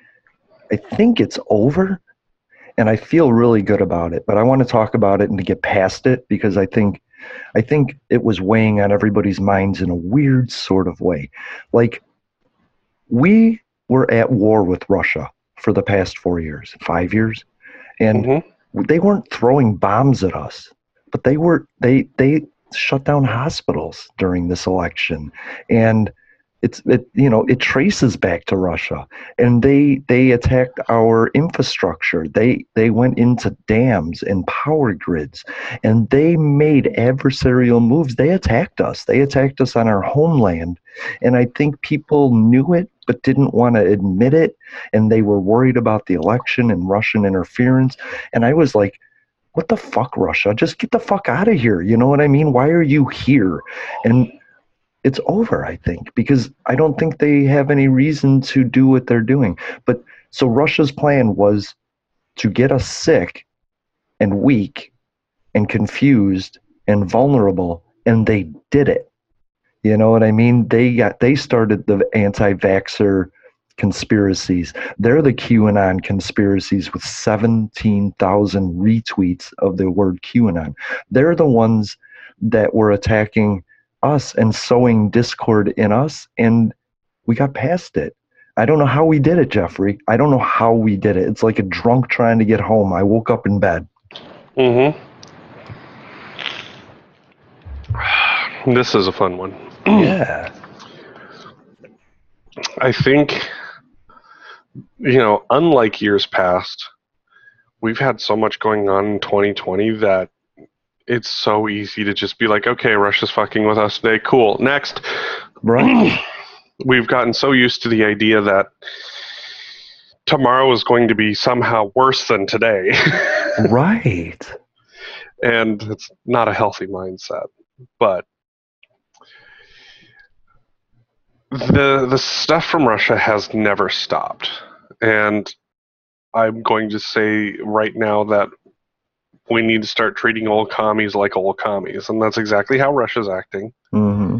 I think it's over, and I feel really good about it. But I want to talk about it and to get past it because I think, I think it was weighing on everybody's minds in a weird sort of way. Like we were at war with Russia for the past four years, five years, and Mhm. they weren't throwing bombs at us, but they were they they shut down hospitals during this election, and it's it you know it traces back to Russia, and they they attacked our infrastructure. They they went into dams and power grids, and they made adversarial moves. They attacked us. They attacked us on our homeland, and I think people knew it but didn't want to admit it and they were worried about the election and Russian interference. And I was like, what the fuck, Russia? Just get the fuck out of here. You know what I mean? Why are you here? And it's over, I think, because I don't think they have any reason to do what they're doing. But so Russia's plan was to get us sick and weak and confused and vulnerable, and they did it. You know what I mean? They got they started the anti-vaxxer conspiracies. They're the QAnon conspiracies with 17,000 retweets of the word QAnon. They're the ones that were attacking us and sowing discord in us, and we got past it. I don't know how we did it, Jeffrey. I don't know how we did it. It's like a drunk trying to get home. I woke up in bed. Mm-hmm. This is a fun one. yeah. *clears throat* I think, you know, unlike years past, we've had so much going on in 2020 that it's so easy to just be like, okay, Russia's fucking with us today. Cool. Next. Right. *clears throat* We've gotten so used to the idea that tomorrow is going to be somehow worse than today. *laughs* right. and it's not a healthy mindset. But the the stuff from Russia has never stopped, and I'm going to say right now that we need to start treating old commies like old commies, and that's exactly how Russia's acting. Mm-hmm.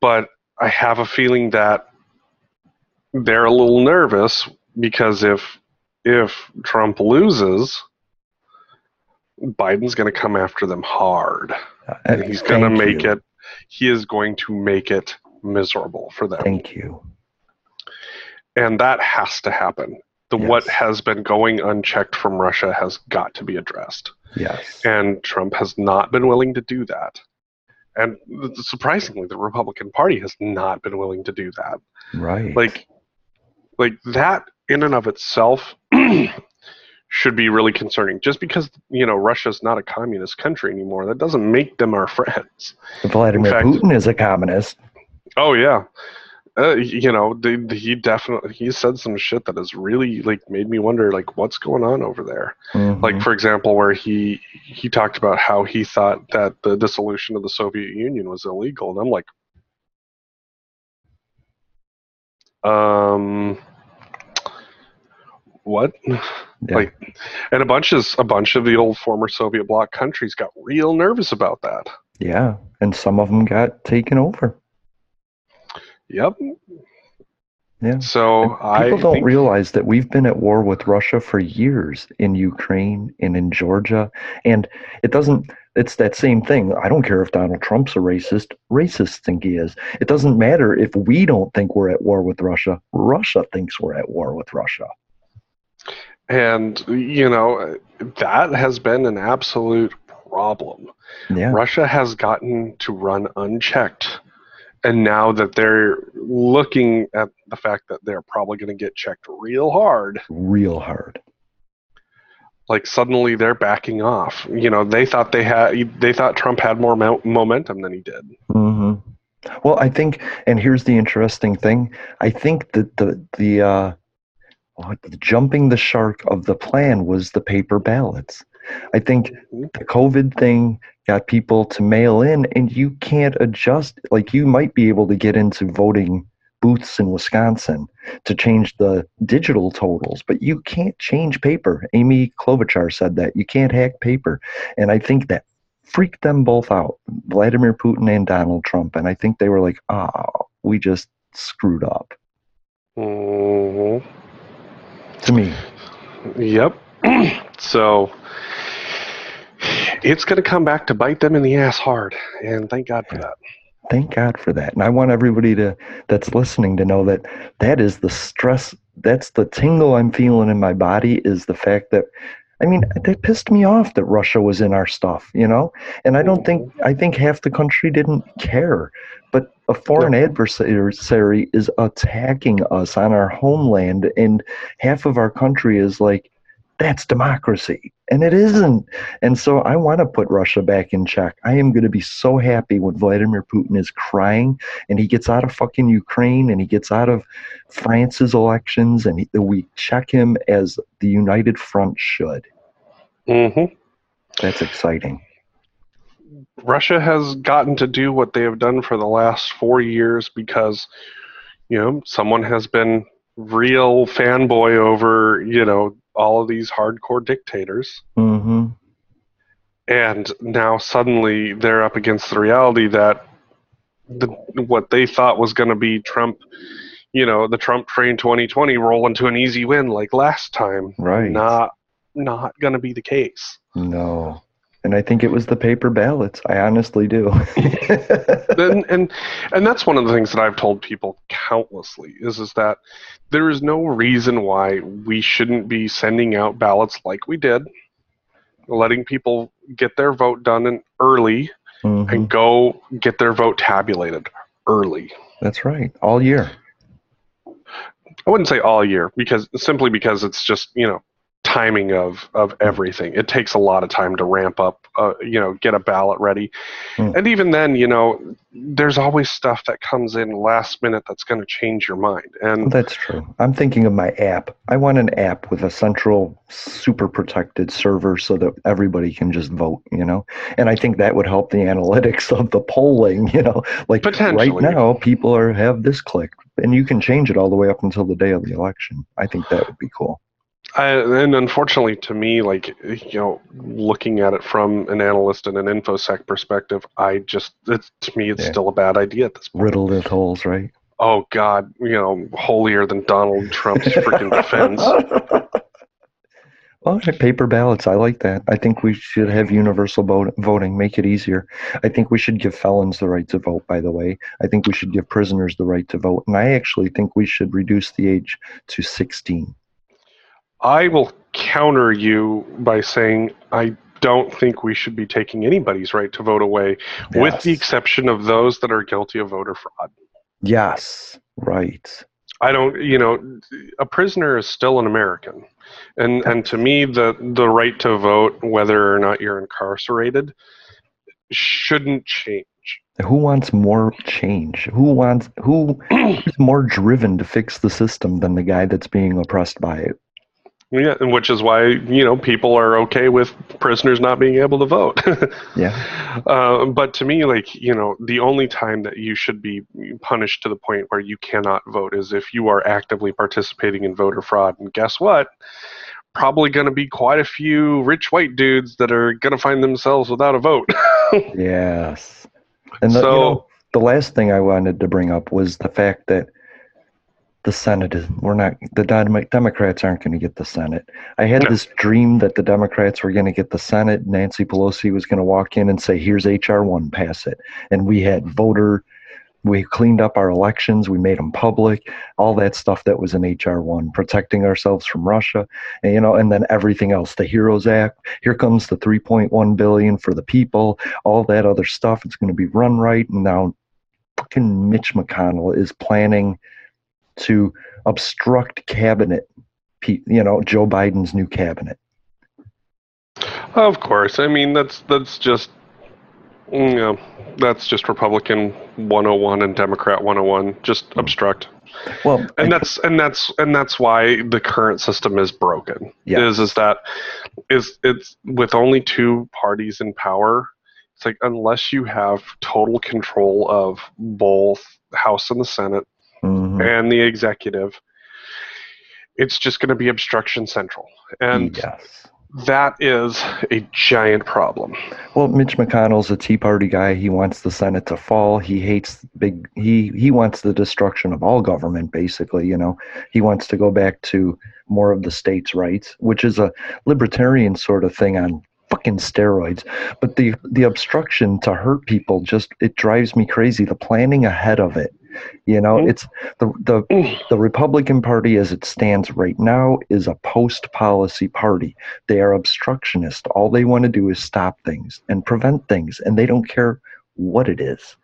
But I have a feeling that they're a little nervous because if if Trump loses, Biden's going to come after them hard. and he's going to Uh, make you. it. He is going to make it miserable for them. Thank you. and that has to happen. The what has been going unchecked from Russia has got to be addressed, Yes. and Trump has not been willing to do that. And surprisingly, the Republican Party has not been willing to do that. Right. Like, like that in and of itself *clears throat* should be really concerning. Just because you know Russia's not a communist country anymore, that doesn't make them our *laughs* friends. Vladimir fact- Putin is a communist. Oh yeah, uh, you know they, he definitely he said some shit that has really like made me wonder like what's going on over there. Mhm. Like for example, where he he talked about how he thought that the dissolution of the Soviet Union was illegal, and I'm like, um, what? Yeah. Like, and a bunch of a bunch of the old former Soviet bloc countries got real nervous about that. yeah. And some of them got taken over. Yep. Yeah. So I People don't think- realize that we've been at war with Russia for years in Ukraine and in Georgia. And it doesn't, it's that same thing. I don't care if Donald Trump's a racist. Racists think he is. It doesn't matter if we don't think we're at war with Russia. Russia thinks we're at war with Russia. And, you know, that has been an absolute problem. Yeah. Russia has gotten to run unchecked. And now that they're looking at the fact that they're probably going to get checked real hard, Real hard. like suddenly they're backing off. You know, they thought they had, they thought Trump had more mo- momentum than he did. hmm Well, I think, and here's the interesting thing. I think that the the uh, the jumping the shark of the plan was the paper ballots. I think the COVID thing got people to mail in, and you can't adjust. Like you might be able to get into voting booths in Wisconsin to change the digital totals, but you can't change paper. Amy Klobuchar said that you can't hack paper, and I think that freaked them both out, Vladimir Putin and Donald Trump. And I think they were like, "Oh, we just screwed up." Mhm. To me, Yep. *clears throat* so it's going to come back to bite them in the ass hard, and thank God for that. thank God for that. And I want everybody to that's listening to know that that is the stress. That's the tingle I'm feeling in my body. Is the fact that. I mean, that pissed me off that Russia was in our stuff, you know? And I don't think, mm-hmm. I think half the country didn't care. But a foreign adversary is attacking us on our homeland, and half of our country is like, that's democracy. And it isn't. And so I want to put Russia back in check. I am going to be so happy when Vladimir Putin is crying and he gets out of fucking Ukraine and he gets out of France's elections and he, we check him as the United Front should. Mm-hmm. That's exciting. Russia has gotten to do what they have done for the last four years because, you know, someone has been real fanboy over, you know, all of these hardcore dictators. hmm And now suddenly they're up against the reality that the, what they thought was going to be Trump, you know, the Trump train 2020 roll into an easy win like last time. Right. Not, not going to be the case. No. And I think it was the paper ballots. I honestly do. *laughs* and, and and that's one of the things that I've told people countlessly is is that there is no reason why we shouldn't be sending out ballots like we did, letting people get their vote done in early Mhm. and go get their vote tabulated early. That's right. All year. I wouldn't say all year because simply because it's just you know timing of of everything. It takes a lot of time to ramp up, uh, you know, get a ballot ready, Mm. and even then, you know, there's always stuff that comes in last minute that's going to change your mind. And That's true. I'm thinking of my app. I want an app with a central, super protected server so that everybody can just vote, you know? And I think that would help the analytics of the polling, *laughs* you know? Like right now, people are have this click, and you can change it all the way up until the day of the election. I think that would be cool. I, and unfortunately, to me, like you know, looking at it from an analyst and an infosec perspective, I just it's, to me, it's Yeah. still a bad idea at this point. Riddled with holes, right? Oh God, you know, holier than Donald Trump's freaking defense. *laughs* Well, okay, paper ballots. I like that. I think we should have universal vote, voting, make it easier. I think we should give felons the right to vote, by the way. I think we should give prisoners the right to vote. And I actually think we should reduce the age to 16. I will counter you by saying I don't think we should be taking anybody's right to vote away, with the exception of those that are guilty of voter fraud. Yes, right. I don't, you know, a prisoner is still an American, and and to me, the the right to vote, whether or not you're incarcerated, shouldn't change. Who wants more change? Who wants who *clears throat* is more driven to fix the system than the guy that's being oppressed by it? Yeah, and which is why you know people are okay with prisoners not being able to vote. *laughs* Yeah. Uh, but to me, like you know, the only time that you should be punished to the point where you cannot vote is if you are actively participating in voter fraud. And guess what? Probably going to be quite a few rich white dudes that are going to find themselves without a vote. *laughs* Yes. And the, So- you know, the last thing I wanted to bring up was the fact that the Senate is we're not the Dem- Democrats aren't going to get the Senate. I had this dream that the Democrats were going to get the Senate. Nancy Pelosi was going to walk in and say, "Here's HR one, pass it." And we had voter. We cleaned up our elections. We made them public. All that stuff that was in HR one, protecting ourselves from Russia, and, you know, and then everything else. The Heroes Act. Here comes the 3.1 billion for the people. All that other stuff. It's going to be run right. And now, fucking Mitch McConnell is planning to obstruct cabinet, you know, Joe Biden's new cabinet. of course, I mean that's that's just you know that's just Republican 101 and Democrat 101. Just obstruct. Well, and that's and that's and that's why the current system is broken. Yeah. Is is that is it's with only two parties in power. It's like unless you have total control of both House and the Senate Mhm. and the executive, it's just going to be obstruction central, and yes. that is a giant problem. Well, Mitch McConnell's a Tea Party guy. He wants the Senate to fall. He hates big. He he wants the destruction of all government. Basically, you know, he wants to go back to more of the states' rights, which is a libertarian sort of thing on fucking steroids. But the the obstruction to hurt people just it drives me crazy. The planning ahead of it. You know, it's the the the Republican Party as it stands right now is a post policy party. They are obstructionist. All they want to do is stop things and prevent things, and they don't care what it is.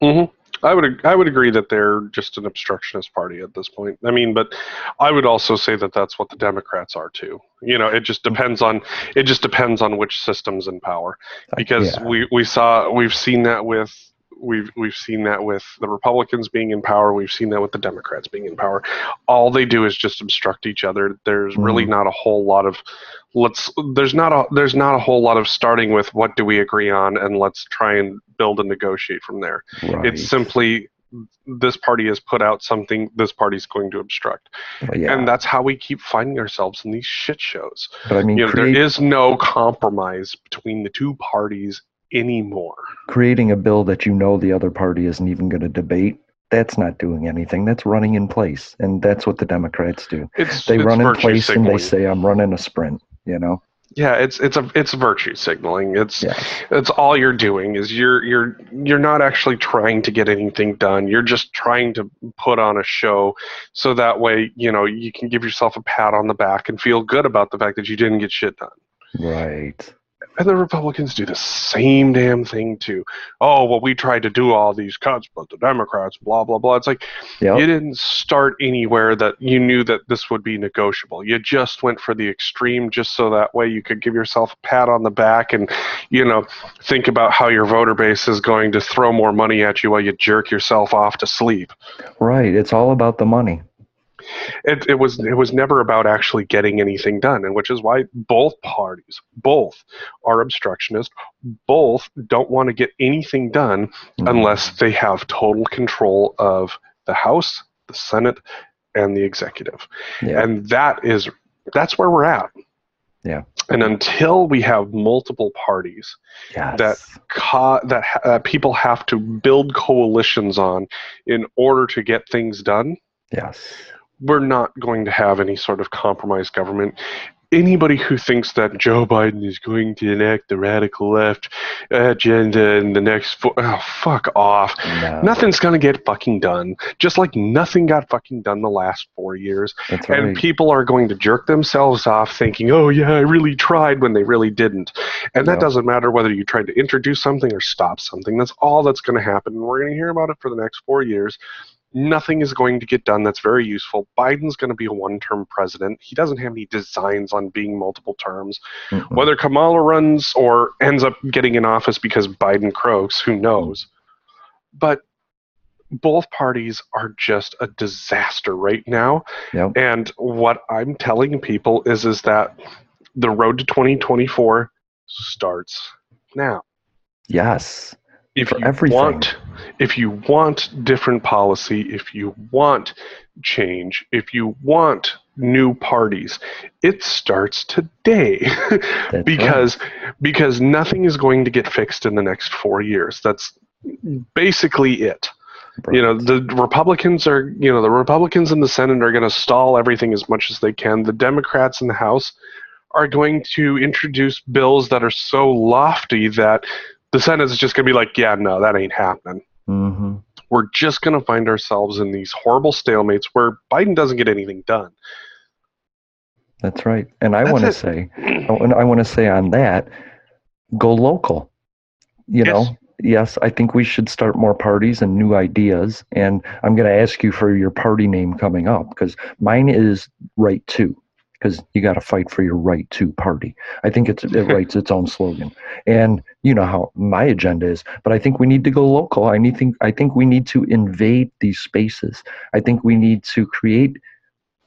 hmm I would I would agree that they're just an obstructionist party at this point. I mean, but I would also say that that's what the Democrats are too. You know, it just depends on it just depends on which system's in power. Because yeah. we we saw we've seen that with we've we've seen that with the Republicans being in power. We've seen that with the Democrats being in power. All they do is just obstruct each other. There's really Mhm. not a whole lot of let's there's not a there's not a whole lot of starting with what do we agree on and let's try and build and negotiate from there. Right. It's simply this party has put out something this party's going to obstruct. Yeah. And that's how we keep finding ourselves in these shit shows. But I mean, You know, create- there is no compromise between the two parties anymore. creating a bill that you know the other party isn't even going to debate. That's not doing anything. That's running in place, and that's what the Democrats do. It's They it's run in place and they say, "I'm running a sprint." You know. Yeah, it's it's a it's virtue signaling. It's Yeah. it's all you're doing is you're you're you're not actually trying to get anything done. You're just trying to put on a show so that way, you know, you can give yourself a pat on the back and feel good about the fact that you didn't get shit done. Right. And the Republicans do the same damn thing too. Oh, well, we tried to do all these cuts, but the Democrats, blah, blah, blah. It's like Yep. you didn't start anywhere that you knew that this would be negotiable. You just went for the extreme just so that way you could give yourself a pat on the back and, you know, think about how your voter base is going to throw more money at you while you jerk yourself off to sleep. Right. It's all about the money. It, it was it was never about actually getting anything done, and which is why both parties, both are obstructionist, both don't want to get anything done unless they have total control of the House, the Senate, and the executive, Yeah. and that is that's where we're at. Yeah. And until we have multiple parties Yes. that co- that uh, people have to build coalitions on in order to get things done, Yes. We're not going to have any sort of compromised government. Anybody who thinks that Joe Biden is going to enact the radical left agenda in the next four, oh, fuck off. No. Nothing's going to get fucking done. Just like nothing got fucking done the last four years. And people are going to jerk themselves off thinking, oh, yeah, I really tried when they really didn't. And that Yep. doesn't matter whether you tried to introduce something or stop something. That's all that's going to happen. And we're going to hear about it for the next four years. Nothing is going to get done that's very useful. Biden's going to be a one term president. He doesn't have any designs on being multiple terms. Mm-mm. Whether Kamala runs or ends up getting in office because Biden croaks, who knows? Mm. But both parties are just a disaster right now. Yep. And what I'm telling people is is that the road to 2024 starts now. Yes. If you everything. want if you want different policy, if you want change, if you want new parties, it starts today. *laughs* Because because nothing is going to get fixed in the next 4 years. That's basically it. You know, the Republicans are, you know, the Republicans in the Senate are going to stall everything as much as they can. The Democrats in the House are going to introduce bills that are so lofty that the Senate is just going to be like, yeah, no, that ain't happening. hmm We're just going to find ourselves in these horrible stalemates where Biden doesn't get anything done. That's right. And I want to say, I want- I want to say on that, go local. You Yes. know, yes, I think we should start more parties and new ideas. And I'm going to ask you for your party name coming up because mine is Right To. Because you got to fight for your right to party. I think it's it *laughs* writes its own slogan, and you know how my agenda is. But I think we need to go local. I need think I think we need to invade these spaces. I think we need to create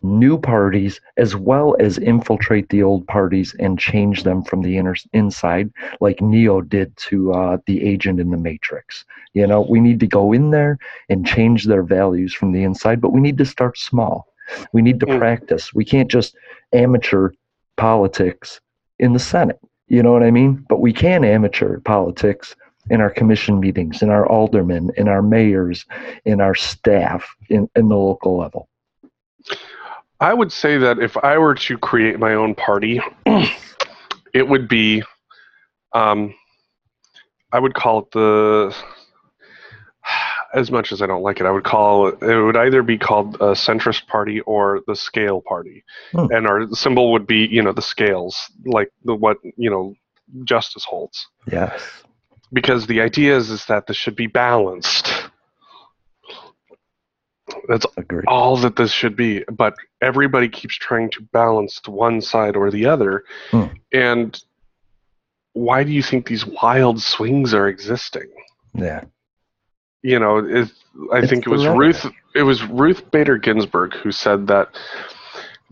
new parties as well as infiltrate the old parties and change them from the inner inside like neo did to uh, the agent in the matrix you know we need to go in there and change their values from the inside but we need to start small we need to Mm. practice we can't just amateur politics in the senate you know what i mean but we can amateur politics in our commission meetings in our aldermen in our mayors in our staff in, in the local level I would say that if I were to create my own party, *clears throat* it would be, um, I would call it the. As much as I don't like it, I would call it. It would either be called a centrist party or the scale party, Hmm. and our symbol would be, you know, the scales, like the what you know, justice holds. yes Because the idea is is that this should be balanced. That's agree all that this should be. But everybody keeps trying to balance to one side or the other. Hmm. And why do you think these wild swings are existing? yeah You know, it, I It's think it was. Ruth. It was Ruth Bader Ginsburg who said that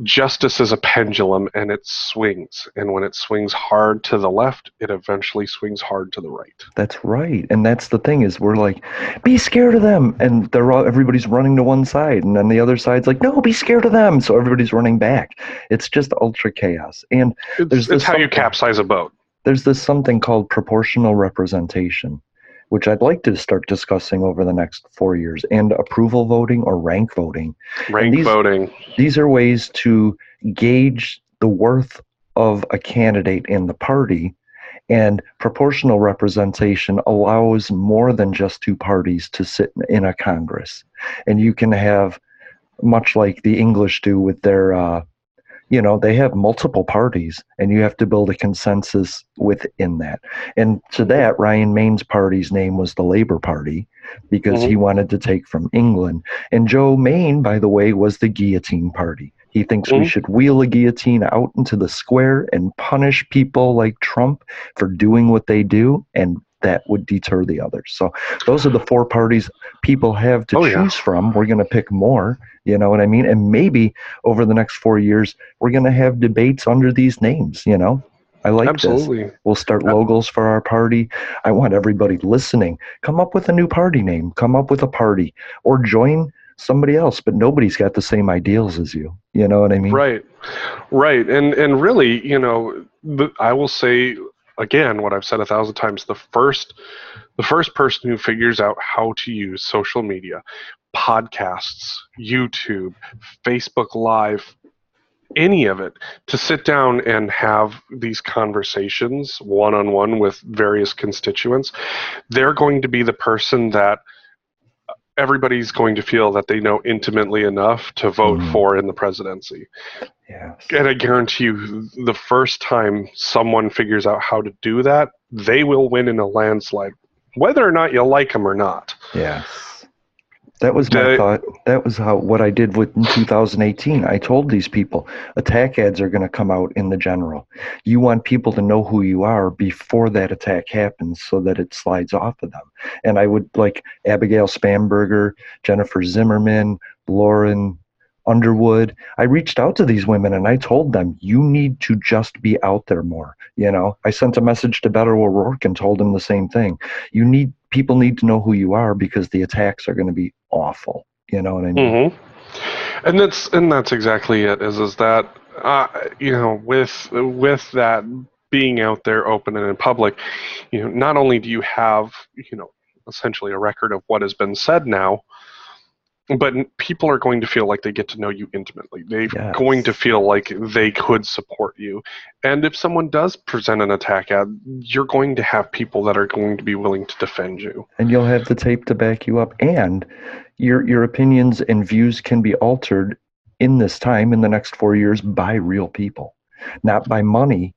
justice is a pendulum and it swings, and when it swings hard to the left, it eventually swings hard to the right. That's right, and that's the thing is we're like, be scared of them, and they're all everybody's running to one side, and then the other side's like, no, be scared of them, so everybody's running back. It's just ultra chaos, and It's, There's it's this how you capsize a boat. there's this something called proportional representation, which I'd like to start discussing over the next four years, and approval voting or rank voting. Rank these- voting. These are ways to gauge the worth of a candidate in the party. And proportional representation allows more than just two parties to sit in a Congress. And you can have, much like the English do with their, uh, you know they have multiple parties and you have to build a consensus within that and to that ryan main's party's name was the labor party because mm-hmm. he wanted to take from england and joe main by the way was the guillotine party he thinks mm-hmm. we should wheel a guillotine out into the square and punish people like trump for doing what they do and that would deter the others. So those are the four parties people have to oh, choose yeah. from. We're going to pick more, you know what I mean? And maybe over the next four years, we're going to have debates under these names, you know? I like Absolutely. this. We'll start logos for our party. I want everybody listening. Come up with a new party name. Come up with a party or join somebody else, but nobody's got the same ideals as you. You know what I mean? Right. Right. And and really, you know, I will say again what I've said a thousand times the first the first person who figures out how to use social media, podcasts, YouTube, Facebook Live, any of it to sit down and have these conversations one on one with various constituents, they're going to be the person that everybody's going to feel that they know intimately enough to vote mm. for in the presidency. Yes. And I guarantee you, the first time someone figures out how to do that, they will win in a landslide, whether or not you like them or not. Yes. That was my thought. That was how what I did with in 2018. I told these people attack ads are going to come out in the general. You want people to know who you are before that attack happens, so that it slides off of them. And I would like Abigail Spanberger, Jennifer Zimmerman, Lauren Underwood. I reached out to these women and I told them, you need to just be out there more. You know, I sent a message to Beto O'Rourke and told him the same thing. You need people need to know who you are because the attacks are going to be awful. You know what I mean? Mm-hmm. And that's and that's exactly it. Is is that uh, you know with with that being out there open and in public, you know, not only do you have you know essentially a record of what has been said now, but people are going to feel like they get to know you intimately. They're yes. going to feel like they could support you. And if someone does present an attack ad, you're going to have people that are going to be willing to defend you. And you'll have the tape to back you up. And your your opinions and views can be altered in this time in the next four years by real people, not by money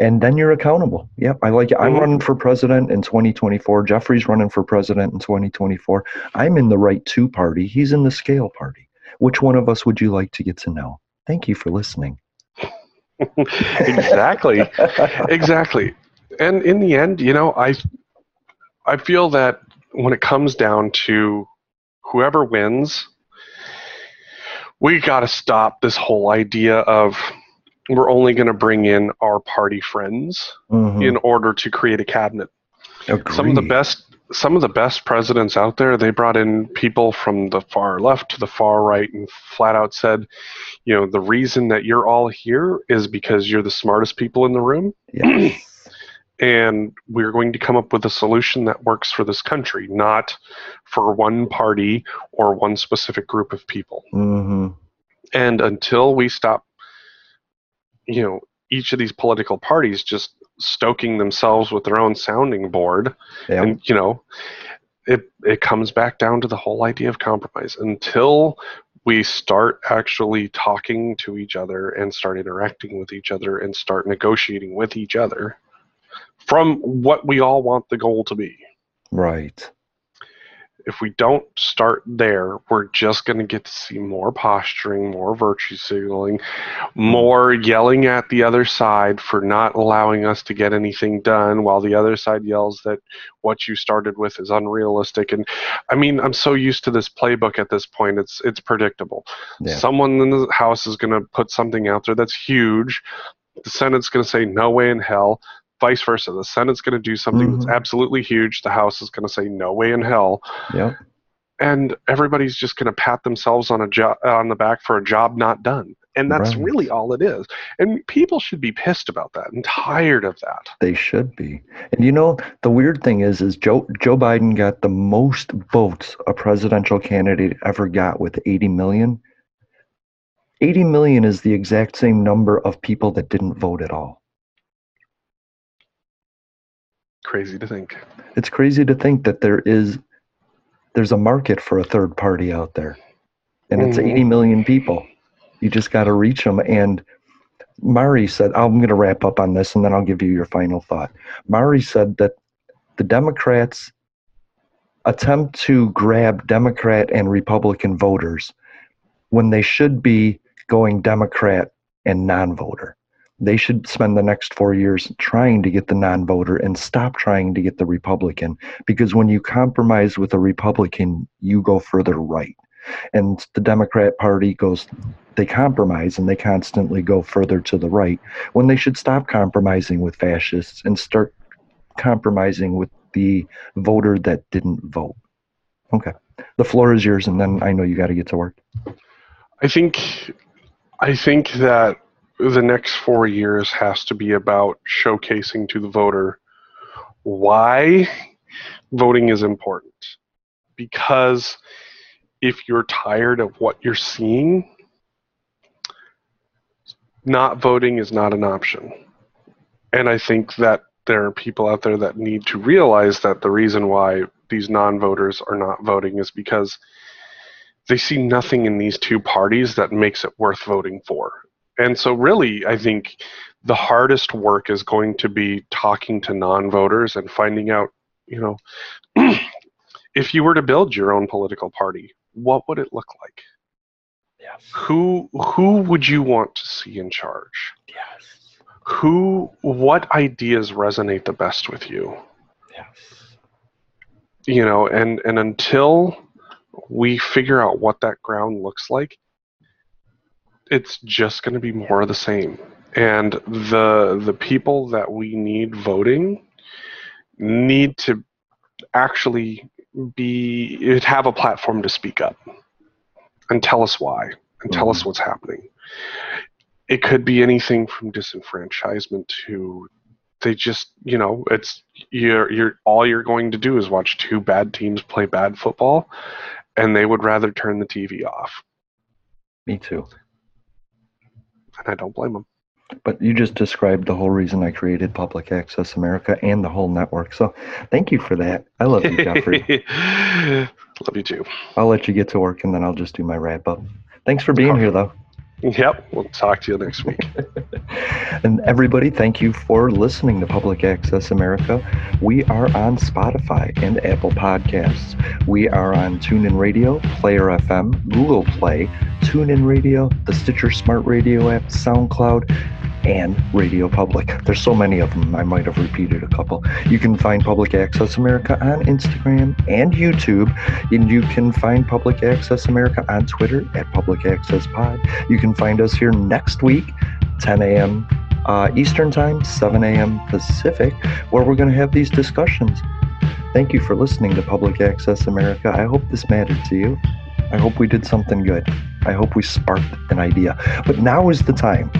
and then you're accountable. Yep, I like it. I'm mm-hmm. running for president in 2024. Jeffrey's running for president in 2024. I'm in the right two party. He's in the scale party. Which one of us would you like to get to know? Thank you for listening. *laughs* exactly, exactly. And in the end, you know, I, I feel that when it comes down to whoever wins, we got to stop this whole idea of we're only going to bring in our party friends mm-hmm. in order to create a cabinet. Agreed. Some of the best some of the best presidents out there, they brought in people from the far left to the far right and flat out said, you know, the reason that you're all here is because you're the smartest people in the room. Yes. *clears throat* and we're going to come up with a solution that works for this country, not for one party or one specific group of people. Mm-hmm. And until we stop you know each of these political parties just stoking themselves with their own sounding board. And you know it it comes back down to the whole idea of compromise. Until we start actually talking to each other and start interacting with each other and start negotiating with each other from what we all want the goal to be. Right if we don't start there, we're just going to get to see more posturing, more virtue signaling, more yelling at the other side for not allowing us to get anything done, while the other side yells that what you started with is unrealistic. And I mean, I'm so used to this playbook at this point; it's it's predictable. Yeah. Someone in the House is going to put something out there that's huge. The Senate's going to say, "No way in hell." Vice versa. The Senate's going to do something mm-hmm. that's absolutely huge. The House is going to say no way in hell. Yeah. And everybody's just going to pat themselves on a job on the back for a job not done. And that's right. really all it is. And people should be pissed about that and tired of that. They should be. And you know, the weird thing is is Joe Joe Biden got the most votes a presidential candidate ever got with 80 million. 80 million is the exact same number of people that didn't vote at all. Crazy to think. It's crazy to think that there is there's a market for a third party out there. And it's mm-hmm. 80 million people. You just got to reach them and Mari said, I'm going to wrap up on this and then I'll give you your final thought. Mari said that the Democrats attempt to grab Democrat and Republican voters when they should be going Democrat and non voter. They should spend the next four years trying to get the non voter and stop trying to get the Republican because when you compromise with a Republican, you go further right. And the Democrat Party goes, they compromise and they constantly go further to the right when they should stop compromising with fascists and start compromising with the voter that didn't vote. Okay. The floor is yours, and then I know you got to get to work. I think, I think that the next four years has to be about showcasing to the voter why voting is important. Because if you're tired of what you're seeing, not voting is not an option. And I think that there are people out there that need to realize that the reason why these non voters are not voting is because they see nothing in these two parties that makes it worth voting for. And so, really, I think the hardest work is going to be talking to non voters and finding out, you know, *clears throat* if you were to build your own political party, what would it look like? Yes. Who who would you want to see in charge? Yes. Who what ideas resonate the best with you? Yes. You know, and and until we figure out what that ground looks like, it's just going to be more of the same. And the the people that we need voting need to actually be have a platform to speak up and tell us why and tell us mm-hmm. what's happening. It could be anything from disenfranchisement to they just you know it's you're you're all you're going to do is watch two bad teams play bad football and they would rather turn the TV off. Me too. And I don't blame them. But you just described the whole reason I created Public Access America and the whole network. So thank you for that. I love you, Jeffrey. *laughs* love you too. I'll let you get to work and then I'll just do my wrap up. Thanks for being here, though. Yep. We'll talk to you next week. *laughs* and everybody, thank you for listening to Public Access America. We are on Spotify and Apple Podcasts. We are on TuneIn Radio, Player FM, Google Play, TuneIn Radio, the Stitcher Smart Radio app, SoundCloud, and Radio Public. There's so many of them, I might have repeated a couple. You can find Public Access America on Instagram and YouTube, and you can find Public Access America on Twitter at Public Access Pod. You can find us here next week, 10 a.m. Uh, Eastern Time, 7 a.m. Pacific, where we're going to have these discussions. Thank you for listening to Public Access America. I hope this mattered to you. I hope we did something good. I hope we sparked an idea. But now is the time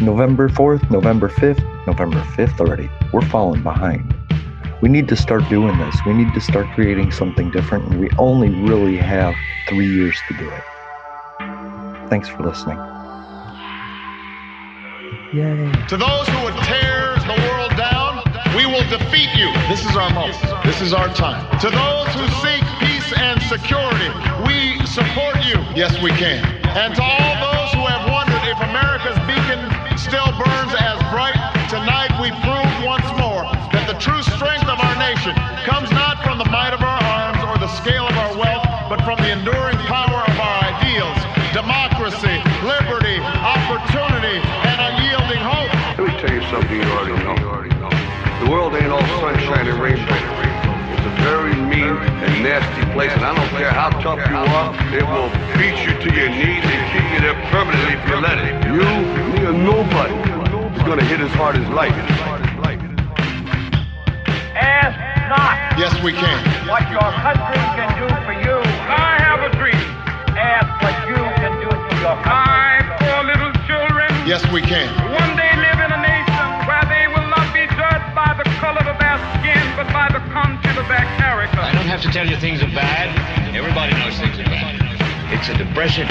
November 4th, November 5th, November 5th already. We're falling behind. We need to start doing this. We need to start creating something different, and we only really have three years to do it. Thanks for listening. Yay. To those who would tear the world down, we will defeat you. This is our moment. This is our time. To those who seek peace and security, we support you. Yes, we can. And to all those who have wondered if America's beacon still burns as bright, tonight we prove once more that the true strength of our nation comes not from the might of our arms or the scale of our wealth, but from the enduring power of our ideals democracy, liberty, opportunity, and unyielding hope. Let me tell you something you already know. The world ain't all sunshine and rainbows It's a very mean and nasty place, and I don't care how tough you are, it will beat you to your knees and keep you there permanently if you let it. You, as hard as life. Ask not. Yes, we can. What your country can do for you. I have a dream. Ask what you can do for your country. I, poor little children. Yes, we can. One day live in a nation where they will not be judged by the color of their skin, but by the content of their character. I don't have to tell you things are bad. Everybody knows things are bad. It's a depression.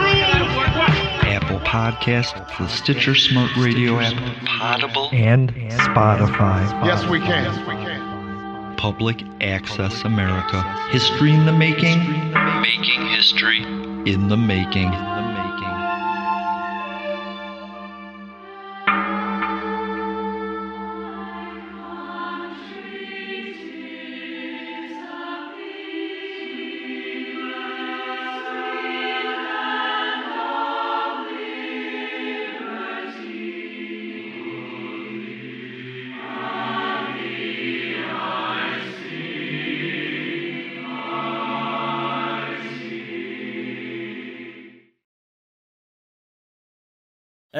Prove Apple Podcast, the Stitcher Smart Radio app, Potable, and Spotify. Yes, we can. Yes, we can. Public Access America. History in the making. Making history in the making.